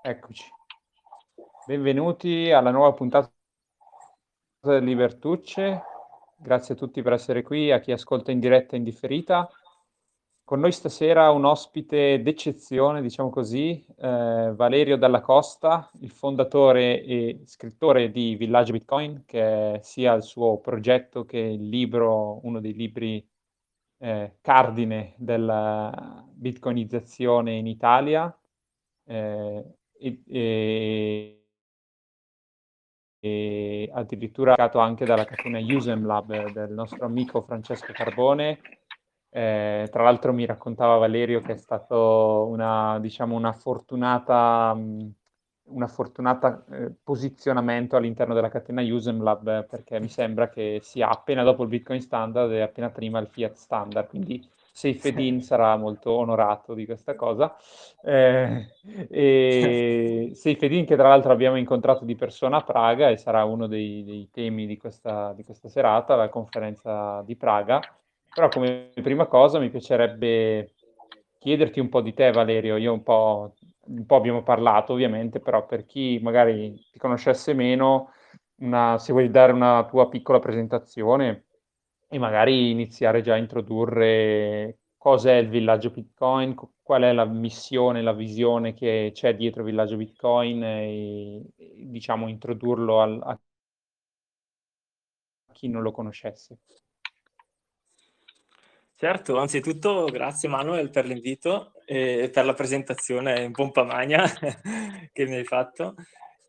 Eccoci. Benvenuti alla nuova puntata del Libertucce. Grazie a tutti per essere qui, a chi ascolta in diretta e in differita. Con noi stasera un ospite d'eccezione, diciamo così, eh, Valerio Dalla Costa, il fondatore e scrittore di Villaggio Bitcoin, che è sia il suo progetto che il libro, uno dei libri eh, cardine della bitcoinizzazione in Italia. Eh, e, e, e addirittura anche dalla catena Usem Lab del nostro amico Francesco Carbone. Eh, tra l'altro mi raccontava Valerio che è stato una, diciamo, una fortunata, una fortunata eh, posizionamento all'interno della catena Usem Lab perché mi sembra che sia appena dopo il Bitcoin standard e appena prima il Fiat standard, quindi Seifedin sarà molto onorato di questa cosa. Eh, e Seifedin che tra l'altro abbiamo incontrato di persona a Praga e sarà uno dei, dei temi di questa, di questa, serata, la conferenza di Praga. Però come prima cosa mi piacerebbe chiederti un po' di te Valerio, io un po', un po abbiamo parlato ovviamente, però per chi magari ti conoscesse meno, una, se vuoi dare una tua piccola presentazione e magari iniziare già a introdurre cos'è il villaggio Bitcoin, qual è la missione, la visione che c'è dietro il villaggio Bitcoin e, diciamo introdurlo al, a chi non lo conoscesse. Certo, anzitutto grazie Manuel per l'invito e per la presentazione in pompa magna che mi hai fatto.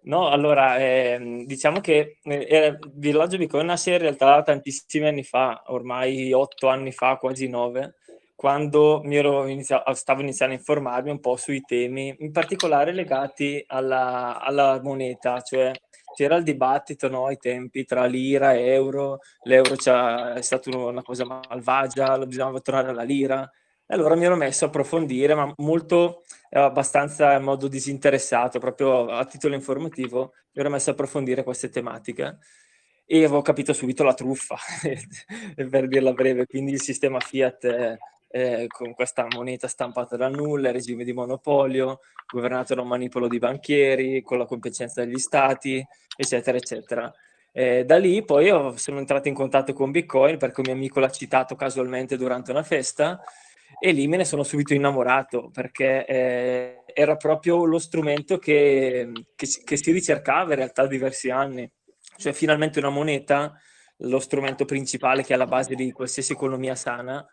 No, allora, eh, diciamo che eh, Villaggio Bitcoin nasce in realtà tantissimi anni fa, ormai otto anni fa, quasi nove, quando inizia- stavo iniziando a informarmi un po' sui temi, in particolare legati alla, alla moneta, cioè c'era il dibattito no, ai tempi tra lira e euro, l'euro è stata una cosa malvagia, bisognava tornare alla lira, e allora mi ero messo a approfondire, ma molto, eh, abbastanza in modo disinteressato, proprio a titolo informativo, mi ero messo a approfondire queste tematiche e avevo capito subito la truffa, per dirla breve. Quindi il sistema Fiat eh, con questa moneta stampata da nulla, regime di monopolio, governato da un manipolo di banchieri, con la competenza degli stati, eccetera, eccetera. Eh, da lì poi sono entrato in contatto con Bitcoin perché un mio amico l'ha citato casualmente durante una festa e lì me ne sono subito innamorato perché eh, era proprio lo strumento che, che, che, si ricercava in realtà da diversi anni. Cioè finalmente una moneta, lo strumento principale che è alla base di qualsiasi economia sana,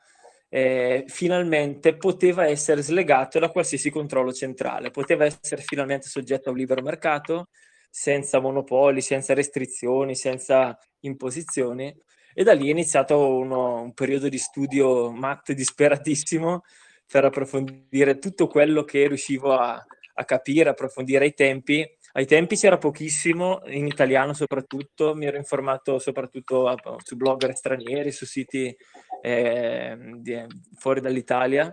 eh, finalmente poteva essere slegato da qualsiasi controllo centrale, poteva essere finalmente soggetto a un libero mercato, senza monopoli, senza restrizioni, senza imposizioni e da lì è iniziato uno, un periodo di studio matto e disperatissimo per approfondire tutto quello che riuscivo a, a capire, approfondire ai tempi. Ai tempi c'era pochissimo, in italiano soprattutto, mi ero informato soprattutto a, su blogger stranieri, su siti eh, di, fuori dall'Italia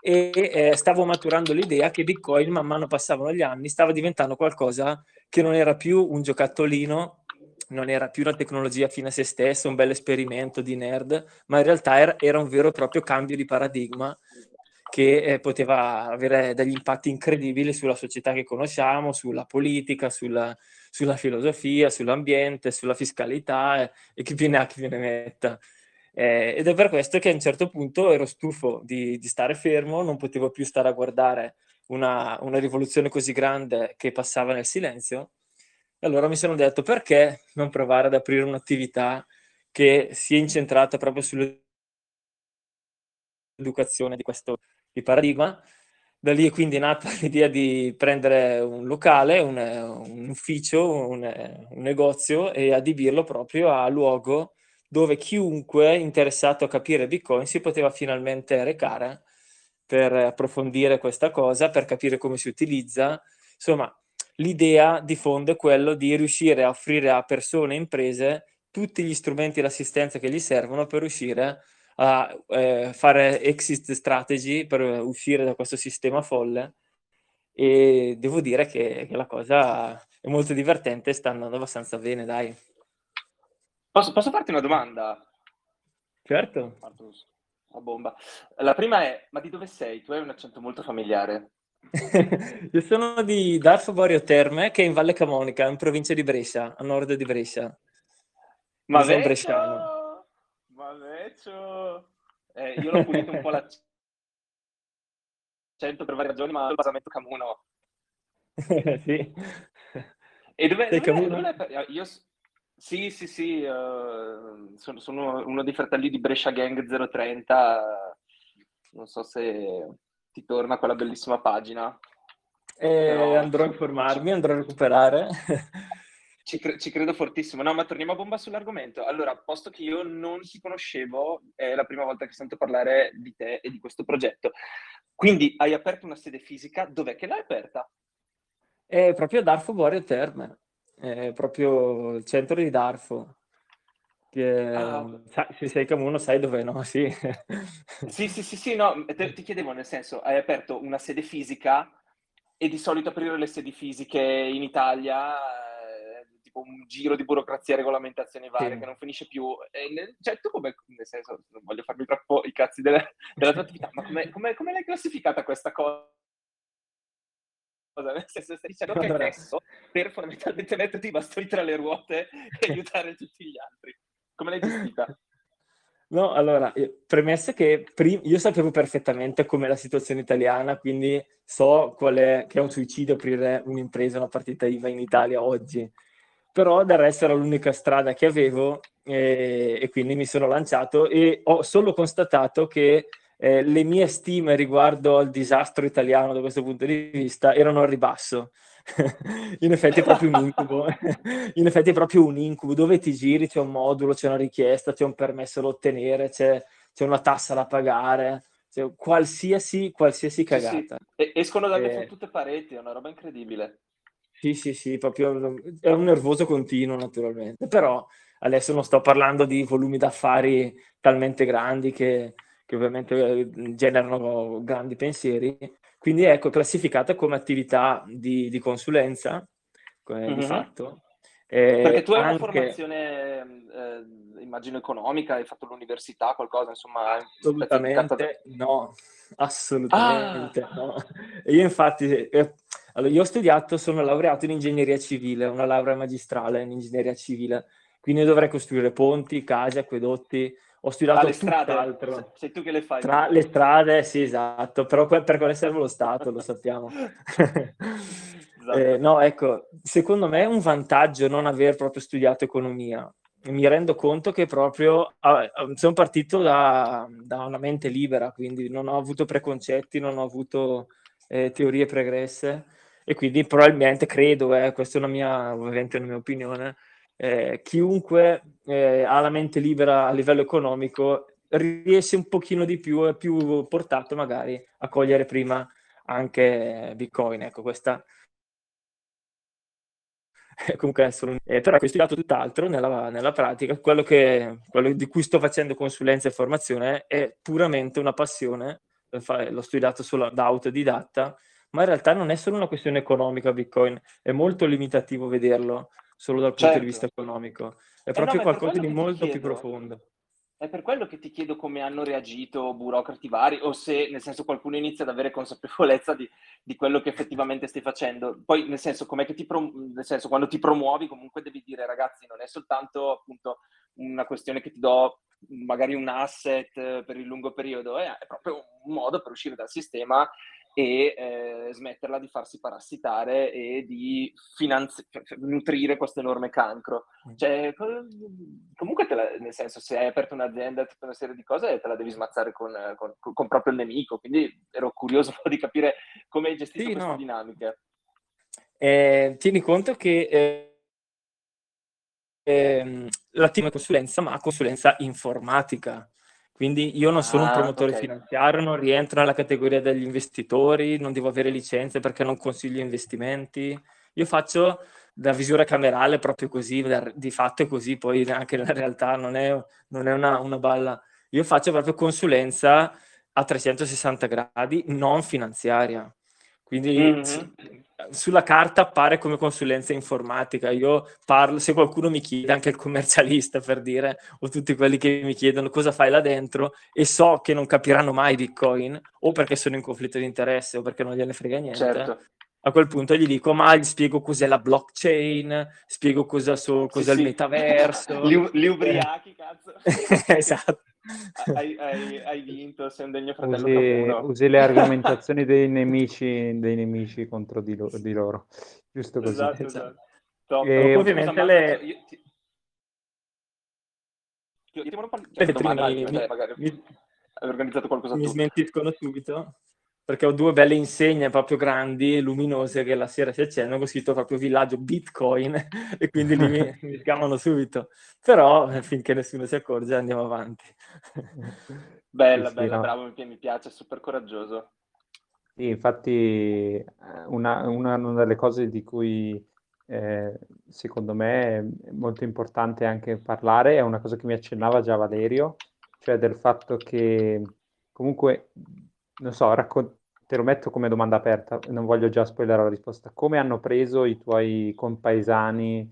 e eh, stavo maturando l'idea che Bitcoin man mano passavano gli anni stava diventando qualcosa che non era più un giocattolino non era più una tecnologia fine a se stessa, un bel esperimento di nerd, ma in realtà era, era un vero e proprio cambio di paradigma che eh, poteva avere degli impatti incredibili sulla società che conosciamo, sulla politica, sulla, sulla filosofia, sull'ambiente, sulla fiscalità eh, e chi più ne ha chi più ne metta. Eh, ed è per questo che a un certo punto ero stufo di, di stare fermo, non potevo più stare a guardare una, una rivoluzione così grande che passava nel silenzio e allora mi sono detto perché non provare ad aprire un'attività che sia incentrata proprio sull'educazione di questo di paradigma. Da lì è quindi nata l'idea di prendere un locale, un, un ufficio, un, un, negozio e adibirlo proprio a luogo dove chiunque interessato a capire Bitcoin si poteva finalmente recare per approfondire questa cosa, per capire come si utilizza. Insomma, l'idea di fondo è quello di riuscire a offrire a persone e imprese tutti gli strumenti e l'assistenza che gli servono per riuscire a eh, fare exit strategy, per uscire da questo sistema folle. E devo dire che, che la cosa è molto divertente e sta andando abbastanza bene, dai. Posso, posso farti una domanda? Certo. A bomba. La prima è, ma di dove sei? Tu hai un accento molto familiare. Io sono di Darfo Borio Terme, che è in Valle Camonica, in provincia di Brescia, a nord di Brescia. Ma vecchio! Ma vecchio! Eh, io l'ho pulito un po' l'accento per varie ragioni, ma il basamento Camuno. sì. E dove, dove, dove, dove io, sì, sì, sì, uh, sono, sono, uno dei fratelli di Brescia Gang 030, non so se ti torna quella bellissima pagina. Eh, Però... Andrò a informarmi, andrò a recuperare. Ci, cre- ci, credo fortissimo. No, ma torniamo a bomba sull'argomento. Allora, posto che io non ti conoscevo, è la prima volta che sento parlare di te e di questo progetto. Quindi hai aperto una sede fisica, dov'è che l'hai aperta? È proprio a Darfo Borio Terme, è proprio il centro di Darfo. Che, ah. se sei come uno sai dove no, sì. sì, sì, sì, sì, no, te, ti chiedevo nel senso, hai aperto una sede fisica e di solito aprire le sedi fisiche in Italia tipo un giro di burocrazia e regolamentazioni varie sì. che non finisce più. E, cioè, tu come, nel senso, non voglio farmi troppo i cazzi delle, della tua attività, ma come, come, come l'hai classificata questa cosa? Nel senso, stai dicendo che adesso per fondamentalmente metterti i bastoni tra le ruote e aiutare tutti gli altri. Come l'hai gestita? No, allora, premesse che prim- io sapevo perfettamente com'è la situazione italiana, quindi so è, che è un suicidio aprire un'impresa, una partita IVA in Italia oggi però del resto era l'unica strada che avevo e, e quindi mi sono lanciato e ho solo constatato che eh, le mie stime riguardo al disastro italiano da questo punto di vista erano al ribasso. in effetti è proprio un incubo. in effetti è proprio un incubo. Dove ti giri c'è un modulo, c'è una richiesta, c'è un permesso da ottenere, c'è, c'è una tassa da pagare. Cioè, qualsiasi, qualsiasi cagata. Sì, sì. Escono dalle eh... tutte pareti, è una roba incredibile. Sì, sì, sì, proprio è un nervoso continuo naturalmente, però adesso non sto parlando di volumi d'affari talmente grandi che, che ovviamente eh, generano grandi pensieri, quindi ecco, classificata come attività di, di consulenza, mm-hmm. di fatto. Eh, Perché tu hai anche... una formazione, eh, immagino, economica, hai fatto l'università, qualcosa, insomma... Assolutamente no, assolutamente ah! no. Io infatti... Eh, allora, io ho studiato, sono laureato in ingegneria civile, una laurea magistrale in ingegneria civile, quindi dovrei costruire ponti, case, acquedotti. Ho studiato ah, tutt'altro. Sei tu che le fai. Tra le strade, sì, esatto, però per quale serve lo Stato, lo sappiamo. esatto. eh, no, ecco, secondo me è un vantaggio non aver proprio studiato economia. Mi rendo conto che proprio ah, sono partito da, da una mente libera, quindi non ho avuto preconcetti, non ho avuto eh, teorie pregresse e quindi probabilmente credo, eh, questa è una mia, ovviamente una mia opinione, eh, chiunque eh, ha la mente libera a livello economico riesce un pochino di più, è più portato magari a cogliere prima anche Bitcoin. Ecco, questa comunque è solo un... eh, però ho studiato tutt'altro nella, nella pratica, quello, che, quello di cui sto facendo consulenza e formazione è puramente una passione, l'ho studiato solo da autodidatta ma in realtà non è solo una questione economica Bitcoin, è molto limitativo vederlo solo dal punto certo. di vista economico, è proprio eh no, qualcosa di molto chiedo, più profondo. È per quello che ti chiedo come hanno reagito burocrati vari o se nel senso qualcuno inizia ad avere consapevolezza di, di quello che effettivamente stai facendo. Poi nel senso, com'è che ti prom- nel senso, quando ti promuovi comunque devi dire ragazzi non è soltanto appunto una questione che ti do magari un asset per il lungo periodo, è, è proprio un modo per uscire dal sistema e eh, smetterla di farsi parassitare e di finanzi- nutrire questo enorme cancro. Mm. Cioè, comunque, la, nel senso, se hai aperto un'azienda, tutta una serie di cose, te la devi smazzare con, con, con proprio il nemico. Quindi ero curioso di capire come hai gestito sì, queste no. dinamiche. Eh, tieni conto che eh, eh, la team è consulenza, ma consulenza informatica. Quindi io non sono ah, un promotore okay. finanziario, non rientro nella categoria degli investitori, non devo avere licenze perché non consiglio investimenti. Io faccio da visura camerale proprio così, di fatto è così, poi anche nella realtà non è, non è una, una balla. Io faccio proprio consulenza a 360 gradi, non finanziaria. Quindi mm-hmm. Sulla carta appare come consulenza informatica. Io parlo, se qualcuno mi chiede, anche il commercialista per dire, o tutti quelli che mi chiedono cosa fai là dentro, e so che non capiranno mai Bitcoin, o perché sono in conflitto di interesse, o perché non gliene frega niente. Certo. A quel punto gli dico, ma gli spiego cos'è la blockchain, spiego cosa so, cos'è Sì, il sì. metaverso. Li, li ubriachi, cazzo. esatto. Hai, hai- hai vinto, sei un degno fratello Usi, usi le argomentazioni dei nemici, dei nemici contro di, lo- di loro. Giusto così. Esatto, Esatto. esatto. Top. E- Scusa, Ovviamente Marco, le- io ti- Io ti volevo fare Beh, una domanda, mi- cioè, mi- magari mi- hai organizzato qualcosa mi tu. smentiscono subito perché ho due belle insegne proprio grandi, luminose, che la sera si accendono, con scritto proprio villaggio Bitcoin e quindi lì mi, mi chiamano subito. Però eh, finché nessuno si accorge andiamo avanti. Bella, Sì, bella, no. bravo, mi pi- mi piace, super coraggioso. Sì, infatti eh, una, una- una delle cose di cui eh, secondo me è molto importante anche parlare è una cosa che mi accennava già Valerio, cioè del fatto che comunque, non so, raccon- te lo metto come domanda aperta, non voglio già spoilerare la risposta. Come hanno preso i tuoi compaesani,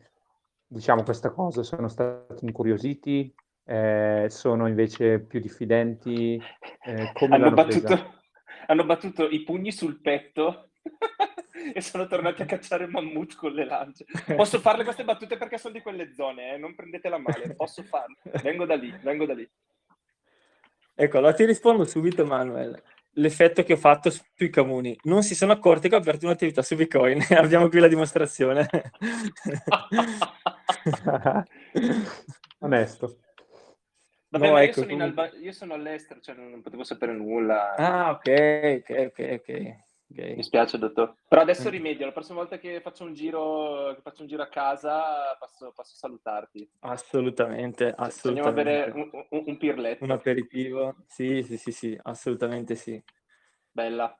diciamo, questa cosa? Sono stati incuriositi? Eh, sono invece più diffidenti? Eh, come hanno, l'hanno presa? battuto, hanno battuto i pugni sul petto e sono tornati a cacciare mammut con le lance. Posso farle queste battute perché sono di quelle zone, eh? non prendetela male, posso farle. Vengo da lì, vengo da lì. Ecco, allora ti rispondo subito, Manuel. L'effetto che ho fatto su- sui comuni. Non si sono accorti che ho aperto un'attività su Bitcoin. Abbiamo qui la dimostrazione. Onesto. Vabbè, No, ma io, ecco, sono Alba- io sono all'estero, cioè non, non potevo sapere nulla. Ah, ok, ok, ok, ok. Mi spiace, dottor. Però adesso Mm. rimedio. La prossima volta che faccio un giro, che faccio un giro a casa, passo a salutarti. Assolutamente, Andiamo a bere assolutamente. un, un, un pirletto. Un aperitivo. Sì, sì, sì, sì, assolutamente sì. Bella.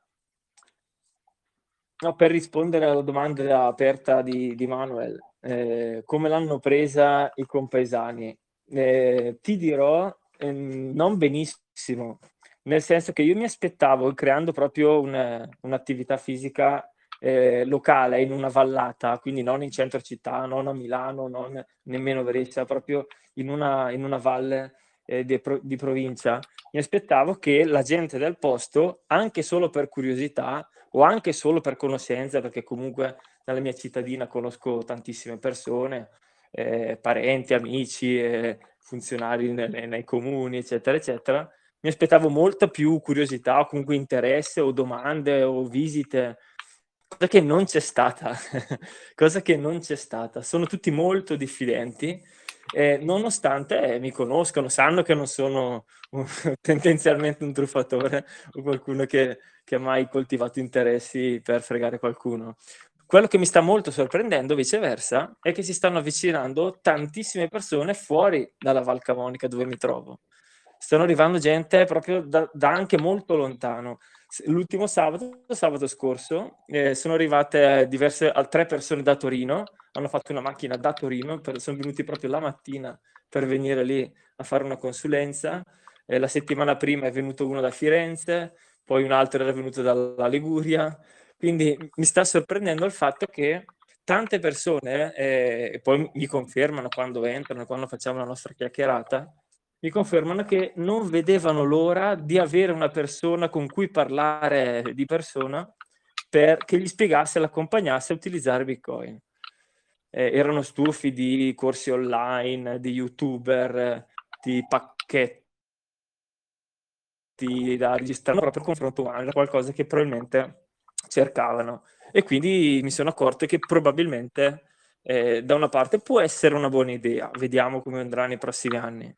No, per rispondere alla domanda aperta di, di Manuel, eh, come l'hanno presa i compaesani? Eh, ti dirò, ehm, non benissimo, nel senso che io mi aspettavo, creando proprio un- un'attività fisica eh, locale in una vallata, quindi non in centro città, non a Milano, non nemmeno a Brescia, proprio in una, in una valle eh, di, di provincia, mi aspettavo che la gente del posto, anche solo per curiosità o anche solo per conoscenza, perché comunque nella mia cittadina conosco tantissime persone, eh, parenti, amici, eh, funzionari nelle- nei comuni, eccetera, eccetera. Mi aspettavo molta più curiosità o comunque interesse o domande o visite, cosa che non c'è stata, cosa che non c'è stata. Sono tutti molto diffidenti, eh, nonostante eh, mi conoscono, sanno che non sono un- tendenzialmente un truffatore o qualcuno che, che ha mai coltivato interessi per fregare qualcuno. Quello che mi sta molto sorprendendo, viceversa, è che si stanno avvicinando tantissime persone fuori dalla Val Camonica dove mi trovo. Stanno arrivando gente proprio da, da anche molto lontano. L'ultimo sabato, sabato scorso, eh, sono arrivate diverse, tre persone da Torino, hanno fatto una macchina da Torino, per- sono venuti proprio la mattina per venire lì a fare una consulenza. Eh, la settimana prima è venuto uno da Firenze, poi un altro era venuto dalla Liguria. Quindi mi sta sorprendendo il fatto che tante persone, eh, e poi mi confermano quando entrano, quando facciamo la nostra chiacchierata, mi confermano che non vedevano l'ora di avere una persona con cui parlare di persona per che gli spiegasse, l'accompagnasse a utilizzare Bitcoin. Eh, erano stufi di corsi online, di youtuber, di pacchetti da registrare proprio confronto umano, era qualcosa che probabilmente cercavano. E quindi mi sono accorto che probabilmente eh, da una parte può essere una buona idea, vediamo come andrà nei prossimi anni.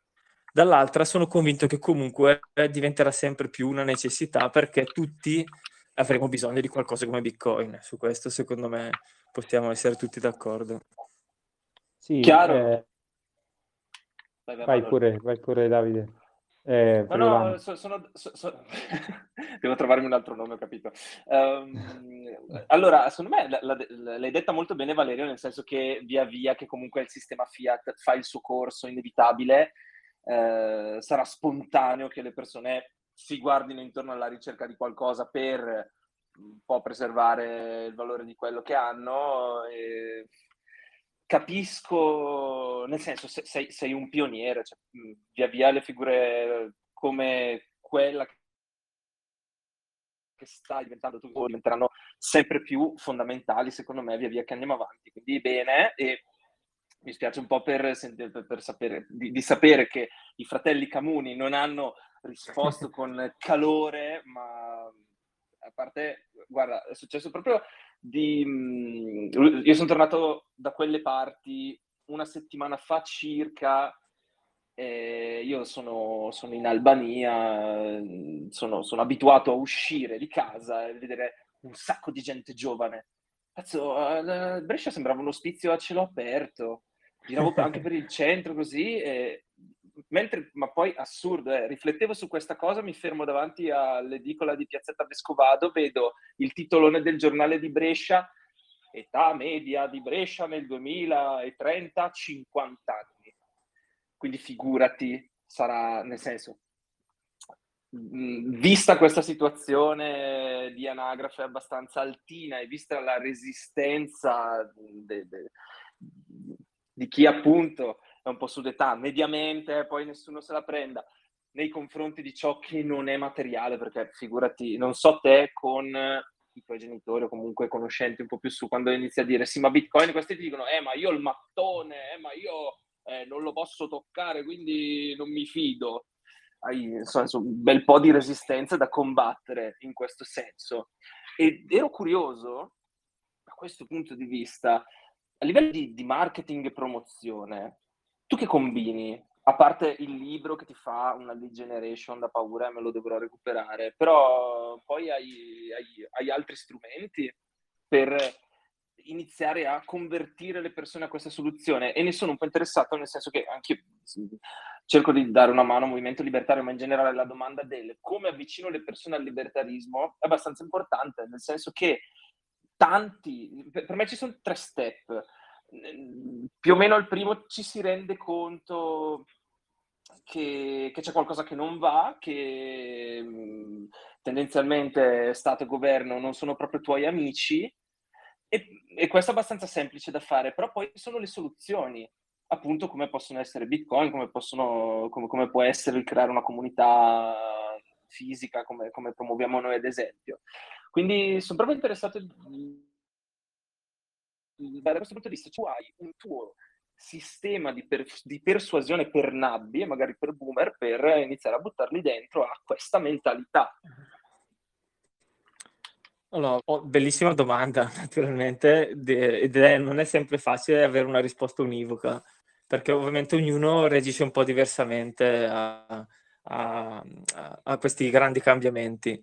Dall'altra sono convinto che comunque eh, diventerà sempre più una necessità perché tutti avremo bisogno di qualcosa come Bitcoin. Su questo secondo me possiamo essere tutti d'accordo. Sì, Chiaro. eh, Vai, vai, vai pure, vai pure Davide. Eh, No, no, so- sono, so- so- devo trovarmi un altro nome, ho capito. Ehm, allora, secondo me la- la- l'hai detta molto bene Valerio, nel senso che via via che comunque il sistema Fiat fa il suo corso inevitabile, eh, sarà spontaneo che le persone si guardino intorno alla ricerca di qualcosa per un po' preservare il valore di quello che hanno. E capisco, nel senso, sei, sei un pioniere, cioè, via via le figure come quella che sta diventando tu diventeranno sempre più fondamentali, secondo me, via via che andiamo avanti. Quindi bene, e mi spiace un po' per, per, per sapere, di, di, sapere che i fratelli Camuni non hanno risposto con calore, ma a parte, guarda, è successo proprio di... Mm, io sono tornato da quelle parti una settimana fa circa, eh, io sono, sono, in Albania, sono, sono, abituato a uscire di casa e vedere un sacco di gente giovane. Cazzo, Brescia sembrava un ospizio a cielo aperto, giravo anche per il centro così e mentre, ma poi assurdo, eh, riflettevo su questa cosa, mi fermo davanti all'edicola di Piazzetta Vescovado, vedo il titolone del giornale di Brescia, età media di Brescia nel 2030, 50 anni. Quindi figurati, sarà, nel senso, vista questa situazione di anagrafe abbastanza altina e vista la resistenza de, de, di chi appunto è un po' sudetà, mediamente poi nessuno se la prenda nei confronti di ciò che non è materiale, perché figurati, non so te con i tuoi genitori o comunque conoscenti un po' più su, quando inizi a dire sì ma Bitcoin, questi ti dicono eh ma io il mattone, eh ma io eh, non lo posso toccare, quindi non mi fido. Hai insomma, un bel po' di resistenza da combattere in questo senso. Ed ero curioso, da questo punto di vista, a livello di, di marketing e promozione, tu che combini? A parte il libro che ti fa una lead generation da paura e me lo dovrò recuperare, però poi hai, hai, hai altri strumenti per iniziare a convertire le persone a questa soluzione e ne sono un po' interessato nel senso che anche cerco di dare una mano al movimento libertario, ma in generale la domanda del come avvicino le persone al libertarismo è abbastanza importante, nel senso che tanti, per me ci sono tre step più o meno al primo ci si rende conto che, che c'è qualcosa che non va, che mh, tendenzialmente Stato e governo non sono proprio tuoi amici e, e, questo è abbastanza semplice da fare, però poi sono le soluzioni, appunto come possono essere Bitcoin, come, possono, come, come può essere il creare una comunità fisica, come, come promuoviamo noi ad esempio. Quindi sono proprio interessato da questo punto di vista tu hai un tuo sistema di, per, di, persuasione per nabbi e magari per boomer per iniziare a buttarli dentro a questa mentalità. Allora, oh, bellissima domanda, naturalmente, ed è, non è sempre facile avere una risposta univoca, perché ovviamente ognuno reagisce un po' diversamente a, a, a questi grandi cambiamenti.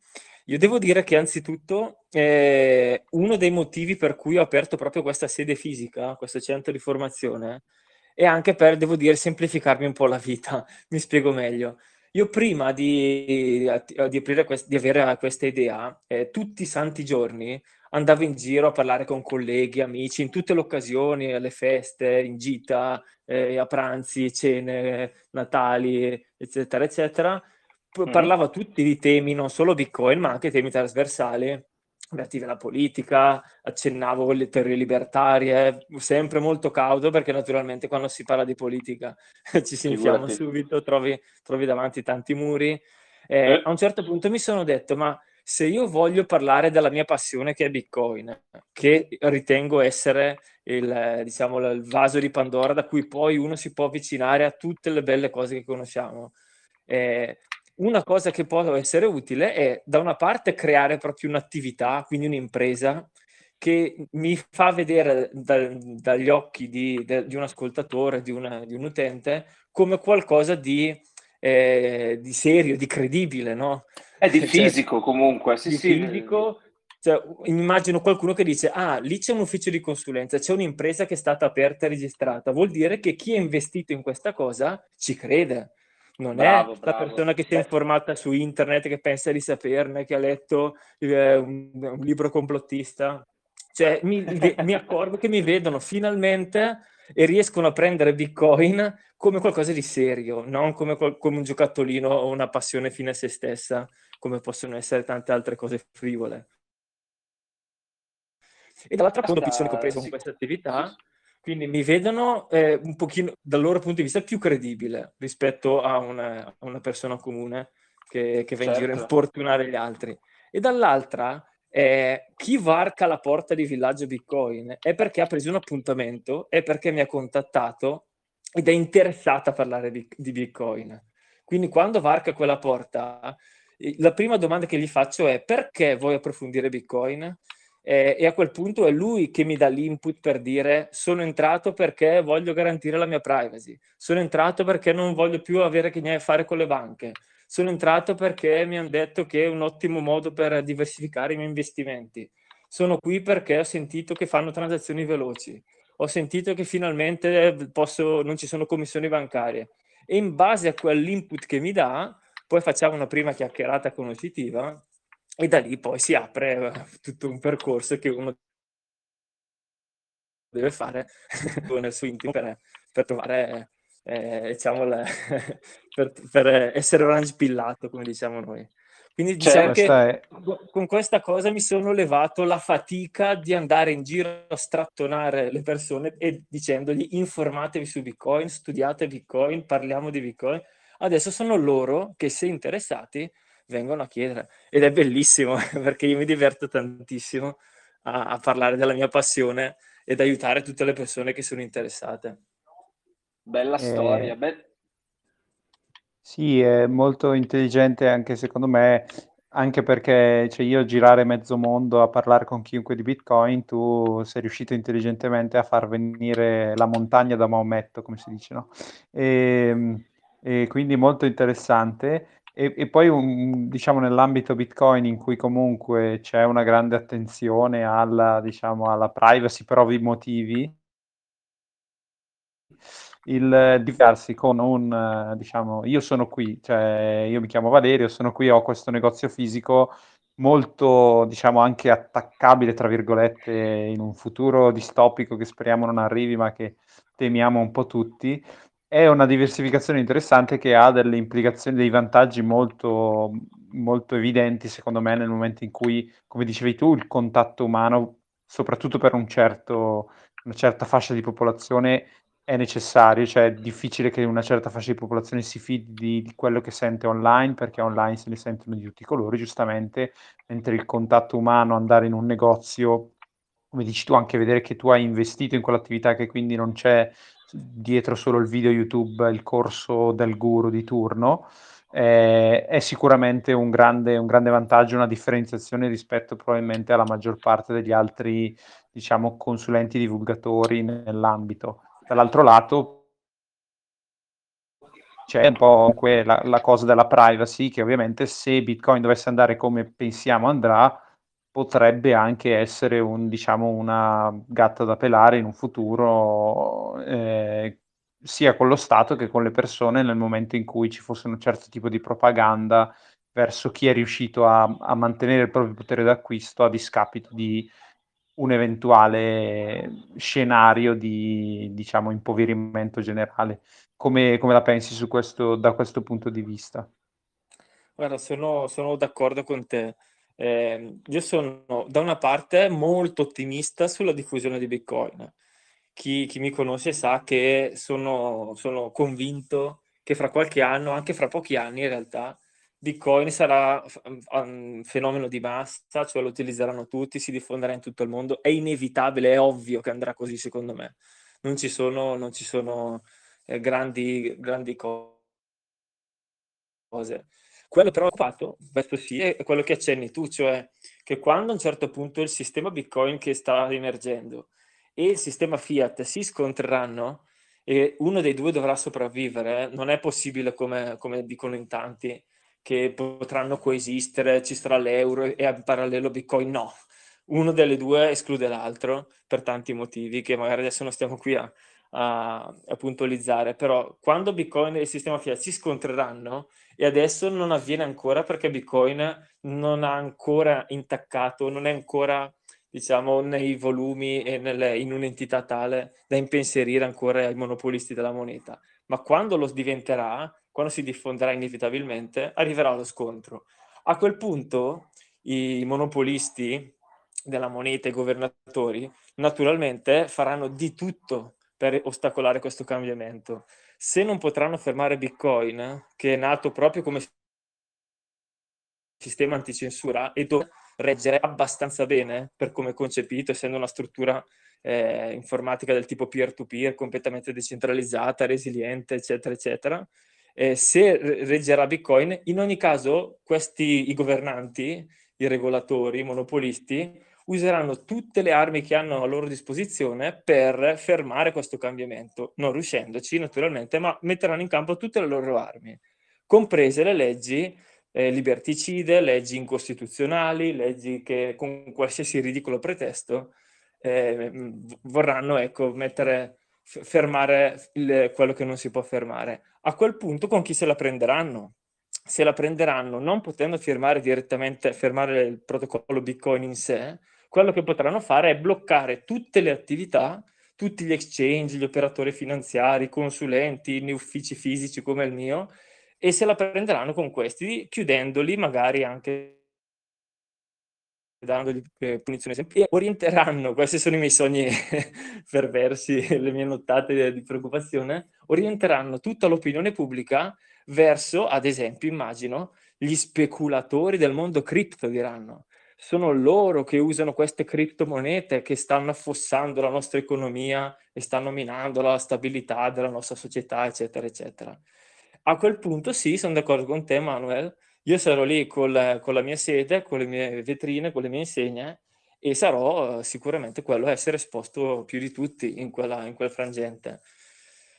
Io devo dire che anzitutto eh, uno dei motivi per cui ho aperto proprio questa sede fisica, questo centro di formazione, è anche per, devo dire, semplificarmi un po' la vita. Mi spiego meglio. Io prima di, di, quest- di avere questa idea, eh, tutti i santi giorni andavo in giro a parlare con colleghi, amici, in tutte le occasioni, alle feste, in gita, eh, a pranzi, cene, Natali, eccetera, eccetera. Parlava tutti di temi, non solo Bitcoin, ma anche temi trasversali relativi alla politica, accennavo alle teorie libertarie, sempre molto cauto perché naturalmente quando si parla di politica ci si infiamma subito, trovi, trovi, davanti tanti muri. Eh, eh. A un certo punto mi sono detto, ma se io voglio parlare della mia passione che è Bitcoin, che ritengo essere il, diciamo, il vaso di Pandora da cui poi uno si può avvicinare a tutte le belle cose che conosciamo, eh, una cosa che può essere utile è da una parte creare proprio un'attività, quindi un'impresa che mi fa vedere da, dagli occhi di, de, di, un ascoltatore, di, una, di, un utente, come qualcosa di, eh, di serio, di credibile, no? È di cioè, fisico comunque, sì, di sì. fisico. Cioè, immagino qualcuno che dice, ah, lì c'è un ufficio di consulenza, c'è un'impresa che è stata aperta e registrata, vuol dire che chi è investito in questa cosa ci crede non bravo, è la persona che si è informata su internet, che pensa di saperne, che ha letto eh, un, un, libro complottista. Cioè, mi, mi, accorgo che mi vedono finalmente e riescono a prendere Bitcoin come qualcosa di serio, non come, come un giocattolino o una passione fine a se stessa, come possono essere tante altre cose frivole. E dall'altra parte, persone che ho preso con questa attività, quindi mi vedono eh, un pochino dal loro punto di vista più credibile rispetto a una, a una persona comune che, che va in giro a certo. importunare gli altri. E dall'altra, eh, chi varca la porta di Villaggio Bitcoin è perché ha preso un appuntamento, è perché mi ha contattato ed è interessato a parlare di, di Bitcoin. Quindi quando varca quella porta, la prima domanda che gli faccio è perché vuoi approfondire Bitcoin? Eh, e a quel punto è lui che mi dà l'input per dire sono entrato perché voglio garantire la mia privacy, sono entrato perché non voglio più avere che a fare con le banche, sono entrato perché mi hanno detto che è un ottimo modo per diversificare i miei investimenti, sono qui perché ho sentito che fanno transazioni veloci, ho sentito che finalmente posso, non ci sono commissioni bancarie. E in base a quell'input che mi dà poi facciamo una prima chiacchierata conoscitiva e da lì poi si apre eh, tutto un percorso che uno deve fare nel suo intimo per, per trovare, eh, diciamo, le, per, per, essere orange pillato, come diciamo noi. Quindi diciamo cioè, che è... con questa cosa mi sono levato la fatica di andare in giro a strattonare le persone e dicendogli informatevi su Bitcoin, studiate Bitcoin, parliamo di Bitcoin, Adesso sono loro che, se interessati, vengono a chiedere. Ed è bellissimo perché io mi diverto tantissimo a, a parlare della mia passione ed aiutare tutte le persone che sono interessate. Bella eh, storia. Be- sì, è molto intelligente anche secondo me, anche perché cioè, io girare mezzo mondo a parlare con chiunque di Bitcoin, tu sei riuscito intelligentemente a far venire la montagna da Maometto, come si dice, no? E, ehm, e quindi molto interessante. E, e poi un, diciamo nell'ambito Bitcoin in cui comunque c'è una grande attenzione alla, diciamo, alla privacy per ovvi motivi, il diviarsi con un, diciamo, io sono qui, cioè io mi chiamo Valerio, sono qui, ho questo negozio fisico molto, diciamo, anche attaccabile, tra virgolette, in un futuro distopico che speriamo non arrivi, ma che temiamo un po' tutti è una diversificazione interessante che ha delle implicazioni, dei vantaggi molto, molto evidenti, secondo me, nel momento in cui, come dicevi tu, il contatto umano, soprattutto per un certo, una certa fascia di popolazione, è necessario, cioè è difficile che una certa fascia di popolazione si fidi di, quello che sente online, perché online se ne sentono di tutti i colori, giustamente, mentre il contatto umano, andare in un negozio, come dici tu, anche vedere che tu hai investito in quell'attività, che quindi non c'è dietro solo il video YouTube, il corso del guru di turno, eh, è sicuramente un grande, un grande vantaggio, una differenziazione rispetto probabilmente alla maggior parte degli altri, diciamo, consulenti divulgatori nell'ambito. Dall'altro lato c'è un po' la, la cosa della privacy che ovviamente se Bitcoin dovesse andare come pensiamo andrà, potrebbe anche essere un, diciamo, una gatta da pelare in un futuro, eh, sia con lo Stato che con le persone nel momento in cui ci fosse un certo tipo di propaganda verso chi è riuscito a, a mantenere il proprio potere d'acquisto a discapito di un eventuale scenario di diciamo impoverimento generale. Come, come la pensi questo, da questo punto di vista? Guarda, sono, sono d'accordo con te. Eh, io sono da una parte molto ottimista sulla diffusione di Bitcoin. Chi, chi mi conosce sa che sono, sono, convinto che fra qualche anno, anche fra pochi anni in realtà, Bitcoin sarà un fenomeno di massa, cioè lo utilizzeranno tutti, si diffonderà in tutto il mondo. È inevitabile, è ovvio che andrà così secondo me. Non ci sono, non ci sono eh, grandi, grandi cose. Quello però fatto, questo sì, è quello che accenni tu, cioè che quando a un certo punto il sistema Bitcoin che sta emergendo e il sistema Fiat si scontreranno e uno dei due dovrà sopravvivere, non è possibile come, come dicono in tanti che potranno coesistere, ci sarà l'euro e in parallelo Bitcoin, no. Uno delle due esclude l'altro per tanti motivi che magari adesso non stiamo qui a, a, a puntualizzare, però quando Bitcoin e il sistema fiat si scontreranno, e adesso non avviene ancora perché Bitcoin non ha ancora intaccato, non è ancora diciamo nei volumi e nelle, in un'entità tale da impensierire ancora ai monopolisti della moneta, ma quando lo diventerà, quando si diffonderà inevitabilmente, arriverà lo scontro. A quel punto i monopolisti della moneta, i governatori, naturalmente faranno di tutto per ostacolare questo cambiamento. Se non potranno fermare Bitcoin, che è nato proprio come sistema anticensura e dove reggere abbastanza bene per come è concepito, essendo una struttura eh, informatica del tipo peer-to-peer, completamente decentralizzata, resiliente, eccetera, eccetera. Eh, se reggerà Bitcoin, in ogni caso questi, i governanti, i regolatori, i monopolisti, useranno tutte le armi che hanno a loro disposizione per fermare questo cambiamento, non riuscendoci naturalmente, ma metteranno in campo tutte le loro armi, comprese le leggi eh, liberticide, leggi incostituzionali, leggi che con qualsiasi ridicolo pretesto eh, vorranno ecco, mettere, f- fermare il, quello che non si può fermare. A quel punto con chi se la prenderanno? Se la prenderanno non potendo firmare direttamente, fermare il protocollo Bitcoin in sé, quello che potranno fare è bloccare tutte le attività, tutti gli exchange, gli operatori finanziari, i consulenti, gli uffici fisici come il mio, e se la prenderanno con questi, chiudendoli magari anche dandogli eh, punizioni esemplari, e orienteranno, questi sono i miei sogni perversi, le mie nottate di preoccupazione, orienteranno tutta l'opinione pubblica verso, ad esempio, immagino, gli speculatori del mondo cripto, diranno. Sono loro che usano queste criptomonete che stanno affossando la nostra economia e stanno minando la stabilità della nostra società, eccetera, eccetera. A quel punto sì, sono d'accordo con te, Manuel, io sarò lì col, con la mia sede, con le mie vetrine, con le mie insegne e sarò sicuramente quello a essere esposto più di tutti in, quella, in quel frangente.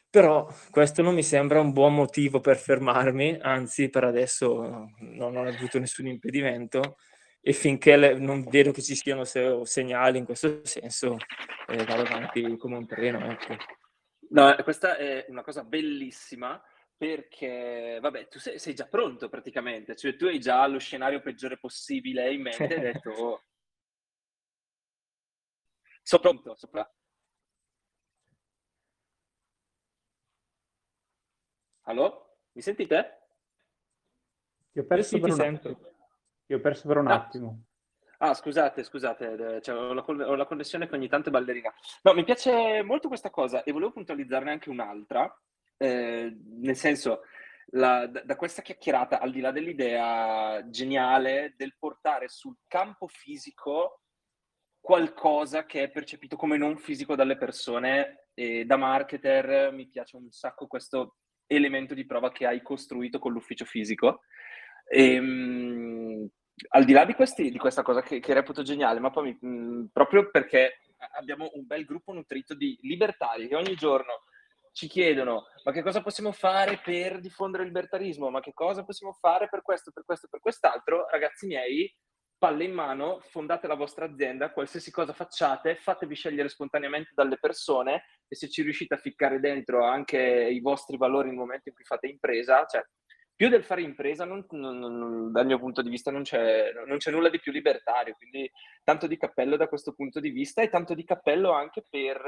Però questo non mi sembra un buon motivo per fermarmi, anzi per adesso non, ho avuto nessun impedimento e finché le, non vedo che ci siano se, segnali in questo senso eh, vado avanti come un treno. Ecco. No, questa è una cosa bellissima perché, vabbè, tu sei, sei, già pronto praticamente, cioè tu hai già lo scenario peggiore possibile in mente e hai detto, oh, sono pronto, sono pronto. Allo? Mi sentite? Ti ho perso Io per un attimo. Ti ho perso per un ah. attimo. Ah, scusate, scusate, cioè, ho, la, ho, la, connessione che ogni tanto è ballerina. No, mi piace molto questa cosa e volevo puntualizzarne anche un'altra, eh, nel senso, la, da, da, questa chiacchierata, al di là dell'idea geniale del portare sul campo fisico qualcosa che è percepito come non fisico dalle persone, e da marketer mi piace un sacco questo elemento di prova che hai costruito con l'ufficio fisico. E, ehm, al di là di, questi, di questa cosa che, che, reputo geniale, ma poi mh, proprio perché abbiamo un bel gruppo nutrito di libertari che ogni giorno ci chiedono ma che cosa possiamo fare per diffondere il libertarismo, ma che cosa possiamo fare per questo, per questo, per quest'altro, ragazzi miei, palle in mano, fondate la vostra azienda, qualsiasi cosa facciate, fatevi scegliere spontaneamente dalle persone e se ci riuscite a ficcare dentro anche i vostri valori nel momento in cui fate impresa, cioè più del fare impresa, non, non, non, dal mio punto di vista, non c'è, c'è, nulla di più libertario. Quindi tanto di cappello da questo punto di vista e tanto di cappello anche per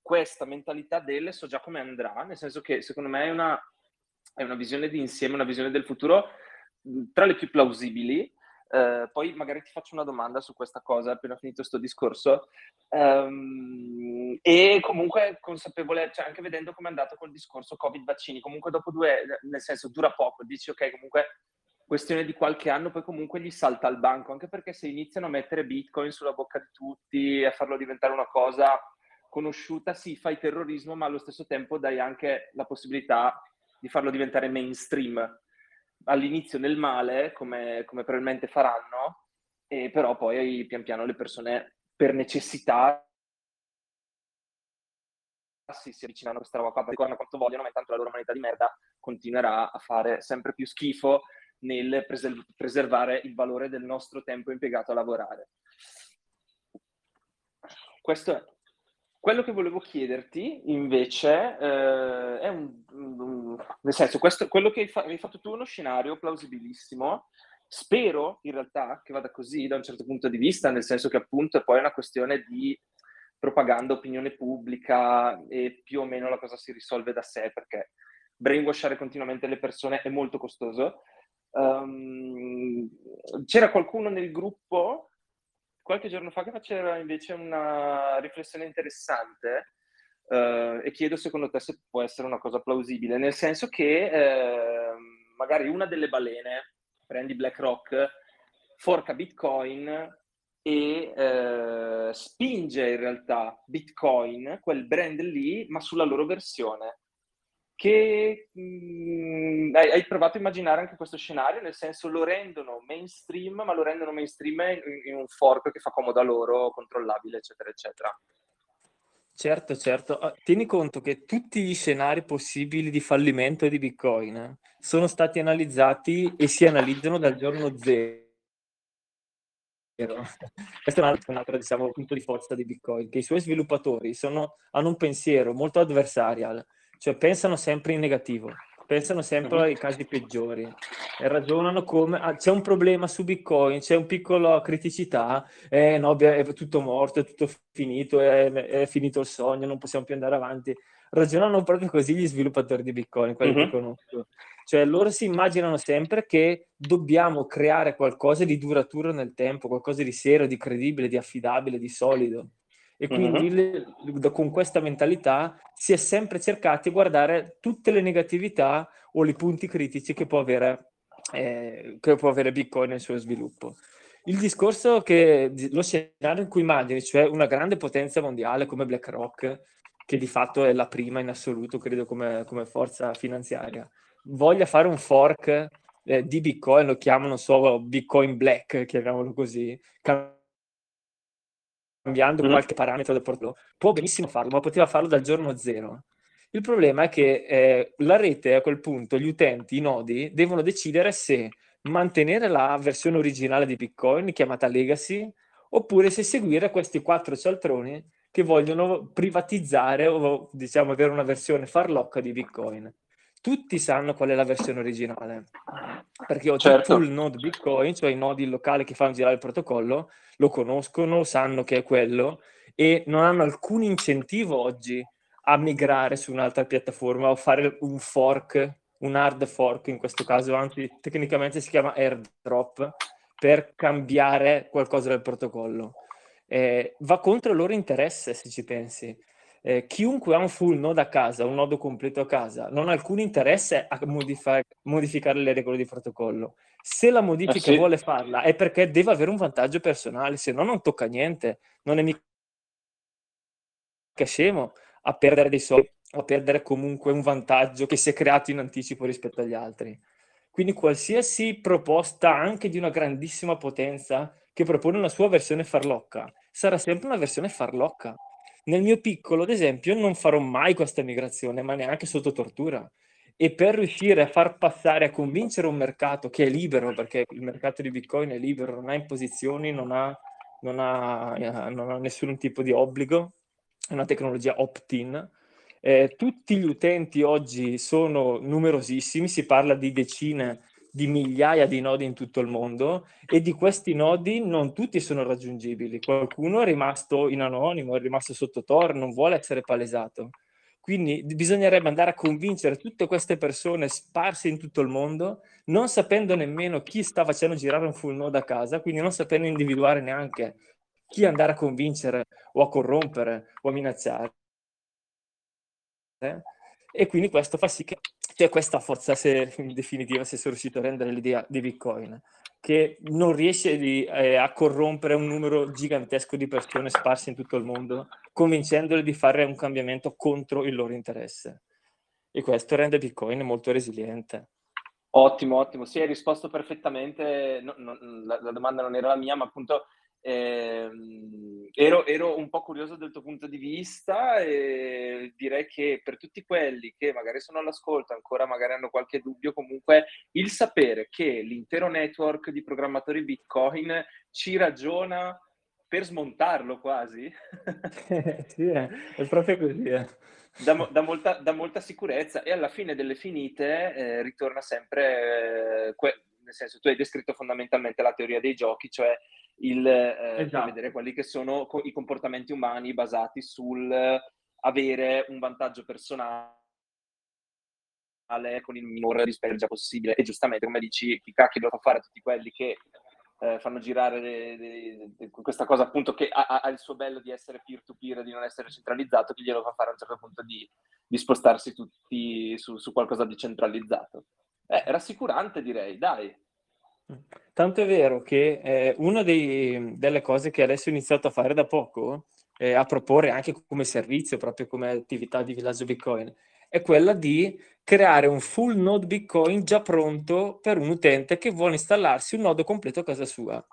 questa mentalità del so già come andrà, nel senso che secondo me è una, è una visione di insieme, una visione del futuro tra le più plausibili. Uh, poi magari ti faccio una domanda su questa cosa appena finito questo discorso. Um, e comunque consapevole, cioè anche vedendo come è andato col discorso Covid vaccini, comunque dopo due, nel senso dura poco, dici ok, comunque questione di qualche anno, poi comunque gli salta al banco, anche perché se iniziano a mettere Bitcoin sulla bocca di tutti, a farlo diventare una cosa conosciuta, sì, fai terrorismo, ma allo stesso tempo dai anche la possibilità di farlo diventare mainstream. All'inizio nel male, come, come probabilmente faranno, e però poi pian piano le persone per necessità si, si avvicinano a questa roba qua, perché quanto vogliono, ma intanto la loro umanità di merda continuerà a fare sempre più schifo nel preser- preservare il valore del nostro tempo impiegato a lavorare. Questo è. Quello che volevo chiederti invece eh, è un, un, nel senso, questo, quello che hai, fa, hai, fatto tu è uno scenario plausibilissimo. Spero in realtà che vada così da un certo punto di vista, nel senso che appunto è poi una questione di propaganda, opinione pubblica e più o meno la cosa si risolve da sé perché brainwashare continuamente le persone è molto costoso. Um, c'era qualcuno nel gruppo qualche giorno fa che faceva invece una riflessione interessante uh, e chiedo secondo te se può essere una cosa plausibile, nel senso che uh, magari una delle balene, prendi BlackRock, forca Bitcoin e uh, spinge in realtà Bitcoin, quel brand lì, ma sulla loro versione che mh, mm, hai, hai, provato a immaginare anche questo scenario, nel senso lo rendono mainstream, ma lo rendono mainstream in, in un fork che fa comodo a loro, controllabile, eccetera, eccetera. Certo, certo. Ah, tieni conto che tutti gli scenari possibili di fallimento di Bitcoin sono stati analizzati e si analizzano dal giorno zero. Questo è un altro, un altro diciamo, punto di forza di Bitcoin, che i suoi sviluppatori sono, hanno un pensiero molto adversarial, cioè pensano sempre in negativo, pensano sempre ai casi peggiori e ragionano come ah, c'è un problema su Bitcoin, c'è un piccolo criticità, eh no, è tutto morto, è tutto finito, è, è, finito il sogno, non possiamo più andare avanti. Ragionano proprio così gli sviluppatori di Bitcoin, quelli uh-huh. che conosco. Cioè loro si immaginano sempre che dobbiamo creare qualcosa di duraturo nel tempo, qualcosa di serio, di credibile, di affidabile, di solido. E quindi uh-huh. le, con questa mentalità si è sempre cercati di guardare tutte le negatività o i punti critici che può avere, eh, che può avere Bitcoin nel suo sviluppo. Il discorso che lo scenario in cui immagini, cioè una grande potenza mondiale come BlackRock, che di fatto è la prima in assoluto, credo, come, come forza finanziaria, voglia fare un fork eh, di Bitcoin, lo chiamano solo Bitcoin Black, chiamiamolo così, cambiando mm. qualche parametro del portfolio, può benissimo farlo, ma poteva farlo dal giorno zero. Il problema è che eh, la rete a quel punto, gli utenti, i nodi, devono decidere se mantenere la versione originale di Bitcoin, chiamata Legacy, oppure se seguire questi quattro cialtroni che vogliono privatizzare o diciamo avere una versione farlocca di Bitcoin. Tutti sanno qual è la versione originale, perché ho certo. full node Bitcoin, cioè i nodi locali che fanno girare il protocollo, lo conoscono, sanno che è quello e non hanno alcun incentivo oggi a migrare su un'altra piattaforma o fare un fork, un hard fork in questo caso, anzi tecnicamente si chiama airdrop, per cambiare qualcosa del protocollo. Eh, va contro il loro interesse, se ci pensi. Eh, chiunque ha un full node a casa, un nodo completo a casa, non ha alcun interesse a modifa- modificare le regole di protocollo. Se la modifica ah, sì. vuole farla è perché deve avere un vantaggio personale, se no non tocca niente, non è mica scemo a perdere dei soldi, a perdere comunque un vantaggio che si è creato in anticipo rispetto agli altri. Quindi qualsiasi proposta, anche di una grandissima potenza, che propone una sua versione farlocca, sarà sempre una versione farlocca. Nel mio piccolo, ad esempio, non farò mai questa migrazione, ma neanche sotto tortura e per riuscire a far passare, a convincere un mercato che è libero, perché il mercato di Bitcoin è libero, non ha imposizioni, non ha, non ha, eh, non ha nessun tipo di obbligo, è una tecnologia opt-in. Eh, tutti gli utenti oggi sono numerosissimi, si parla di decine di migliaia di nodi in tutto il mondo e di questi nodi non tutti sono raggiungibili. Qualcuno è rimasto in anonimo, è rimasto sotto Tor, non vuole essere palesato. Quindi bisognerebbe andare a convincere tutte queste persone sparse in tutto il mondo, non sapendo nemmeno chi sta facendo girare un full node a casa, quindi non sapendo individuare neanche chi andare a convincere o a corrompere o a minacciare. E quindi questo fa sì che cioè questa forza se, in definitiva se sono riuscito a rendere l'idea di Bitcoin che non riesce di, eh, a corrompere un numero gigantesco di persone sparse in tutto il mondo, convincendole di fare un cambiamento contro il loro interesse. E questo rende Bitcoin molto resiliente. Ottimo, ottimo. Sì, hai risposto perfettamente. No, no, la, la, domanda non era la mia, ma appunto eh, ero, ero, un po' curioso del tuo punto di vista e direi che per tutti quelli che magari sono all'ascolto, ancora magari hanno qualche dubbio, comunque il sapere che l'intero network di programmatori Bitcoin ci ragiona per smontarlo quasi. sì, è, proprio così. Eh. Da, da, molta, da, molta, sicurezza e alla fine delle finite eh, ritorna sempre, eh, que- nel senso tu hai descritto fondamentalmente la teoria dei giochi, cioè il eh, esatto. vedere quelli che sono co- i comportamenti umani basati sul avere un vantaggio personale con il minore dispergia possibile. E giustamente, come dici, chi cacchio lo fa fare a tutti quelli che eh, fanno girare le, le, le, questa cosa appunto che ha, ha, il suo bello di essere peer-to-peer, di non essere centralizzato, che glielo fa fare a un certo punto di, di spostarsi tutti su, su, qualcosa di centralizzato. Eh, rassicurante direi, dai. Tanto è vero che eh, una dei, delle cose che adesso ho iniziato a fare da poco, eh, a proporre anche come servizio, proprio come attività di villaggio Bitcoin, è quella di creare un full node Bitcoin già pronto per un utente che vuole installarsi un nodo completo a casa sua.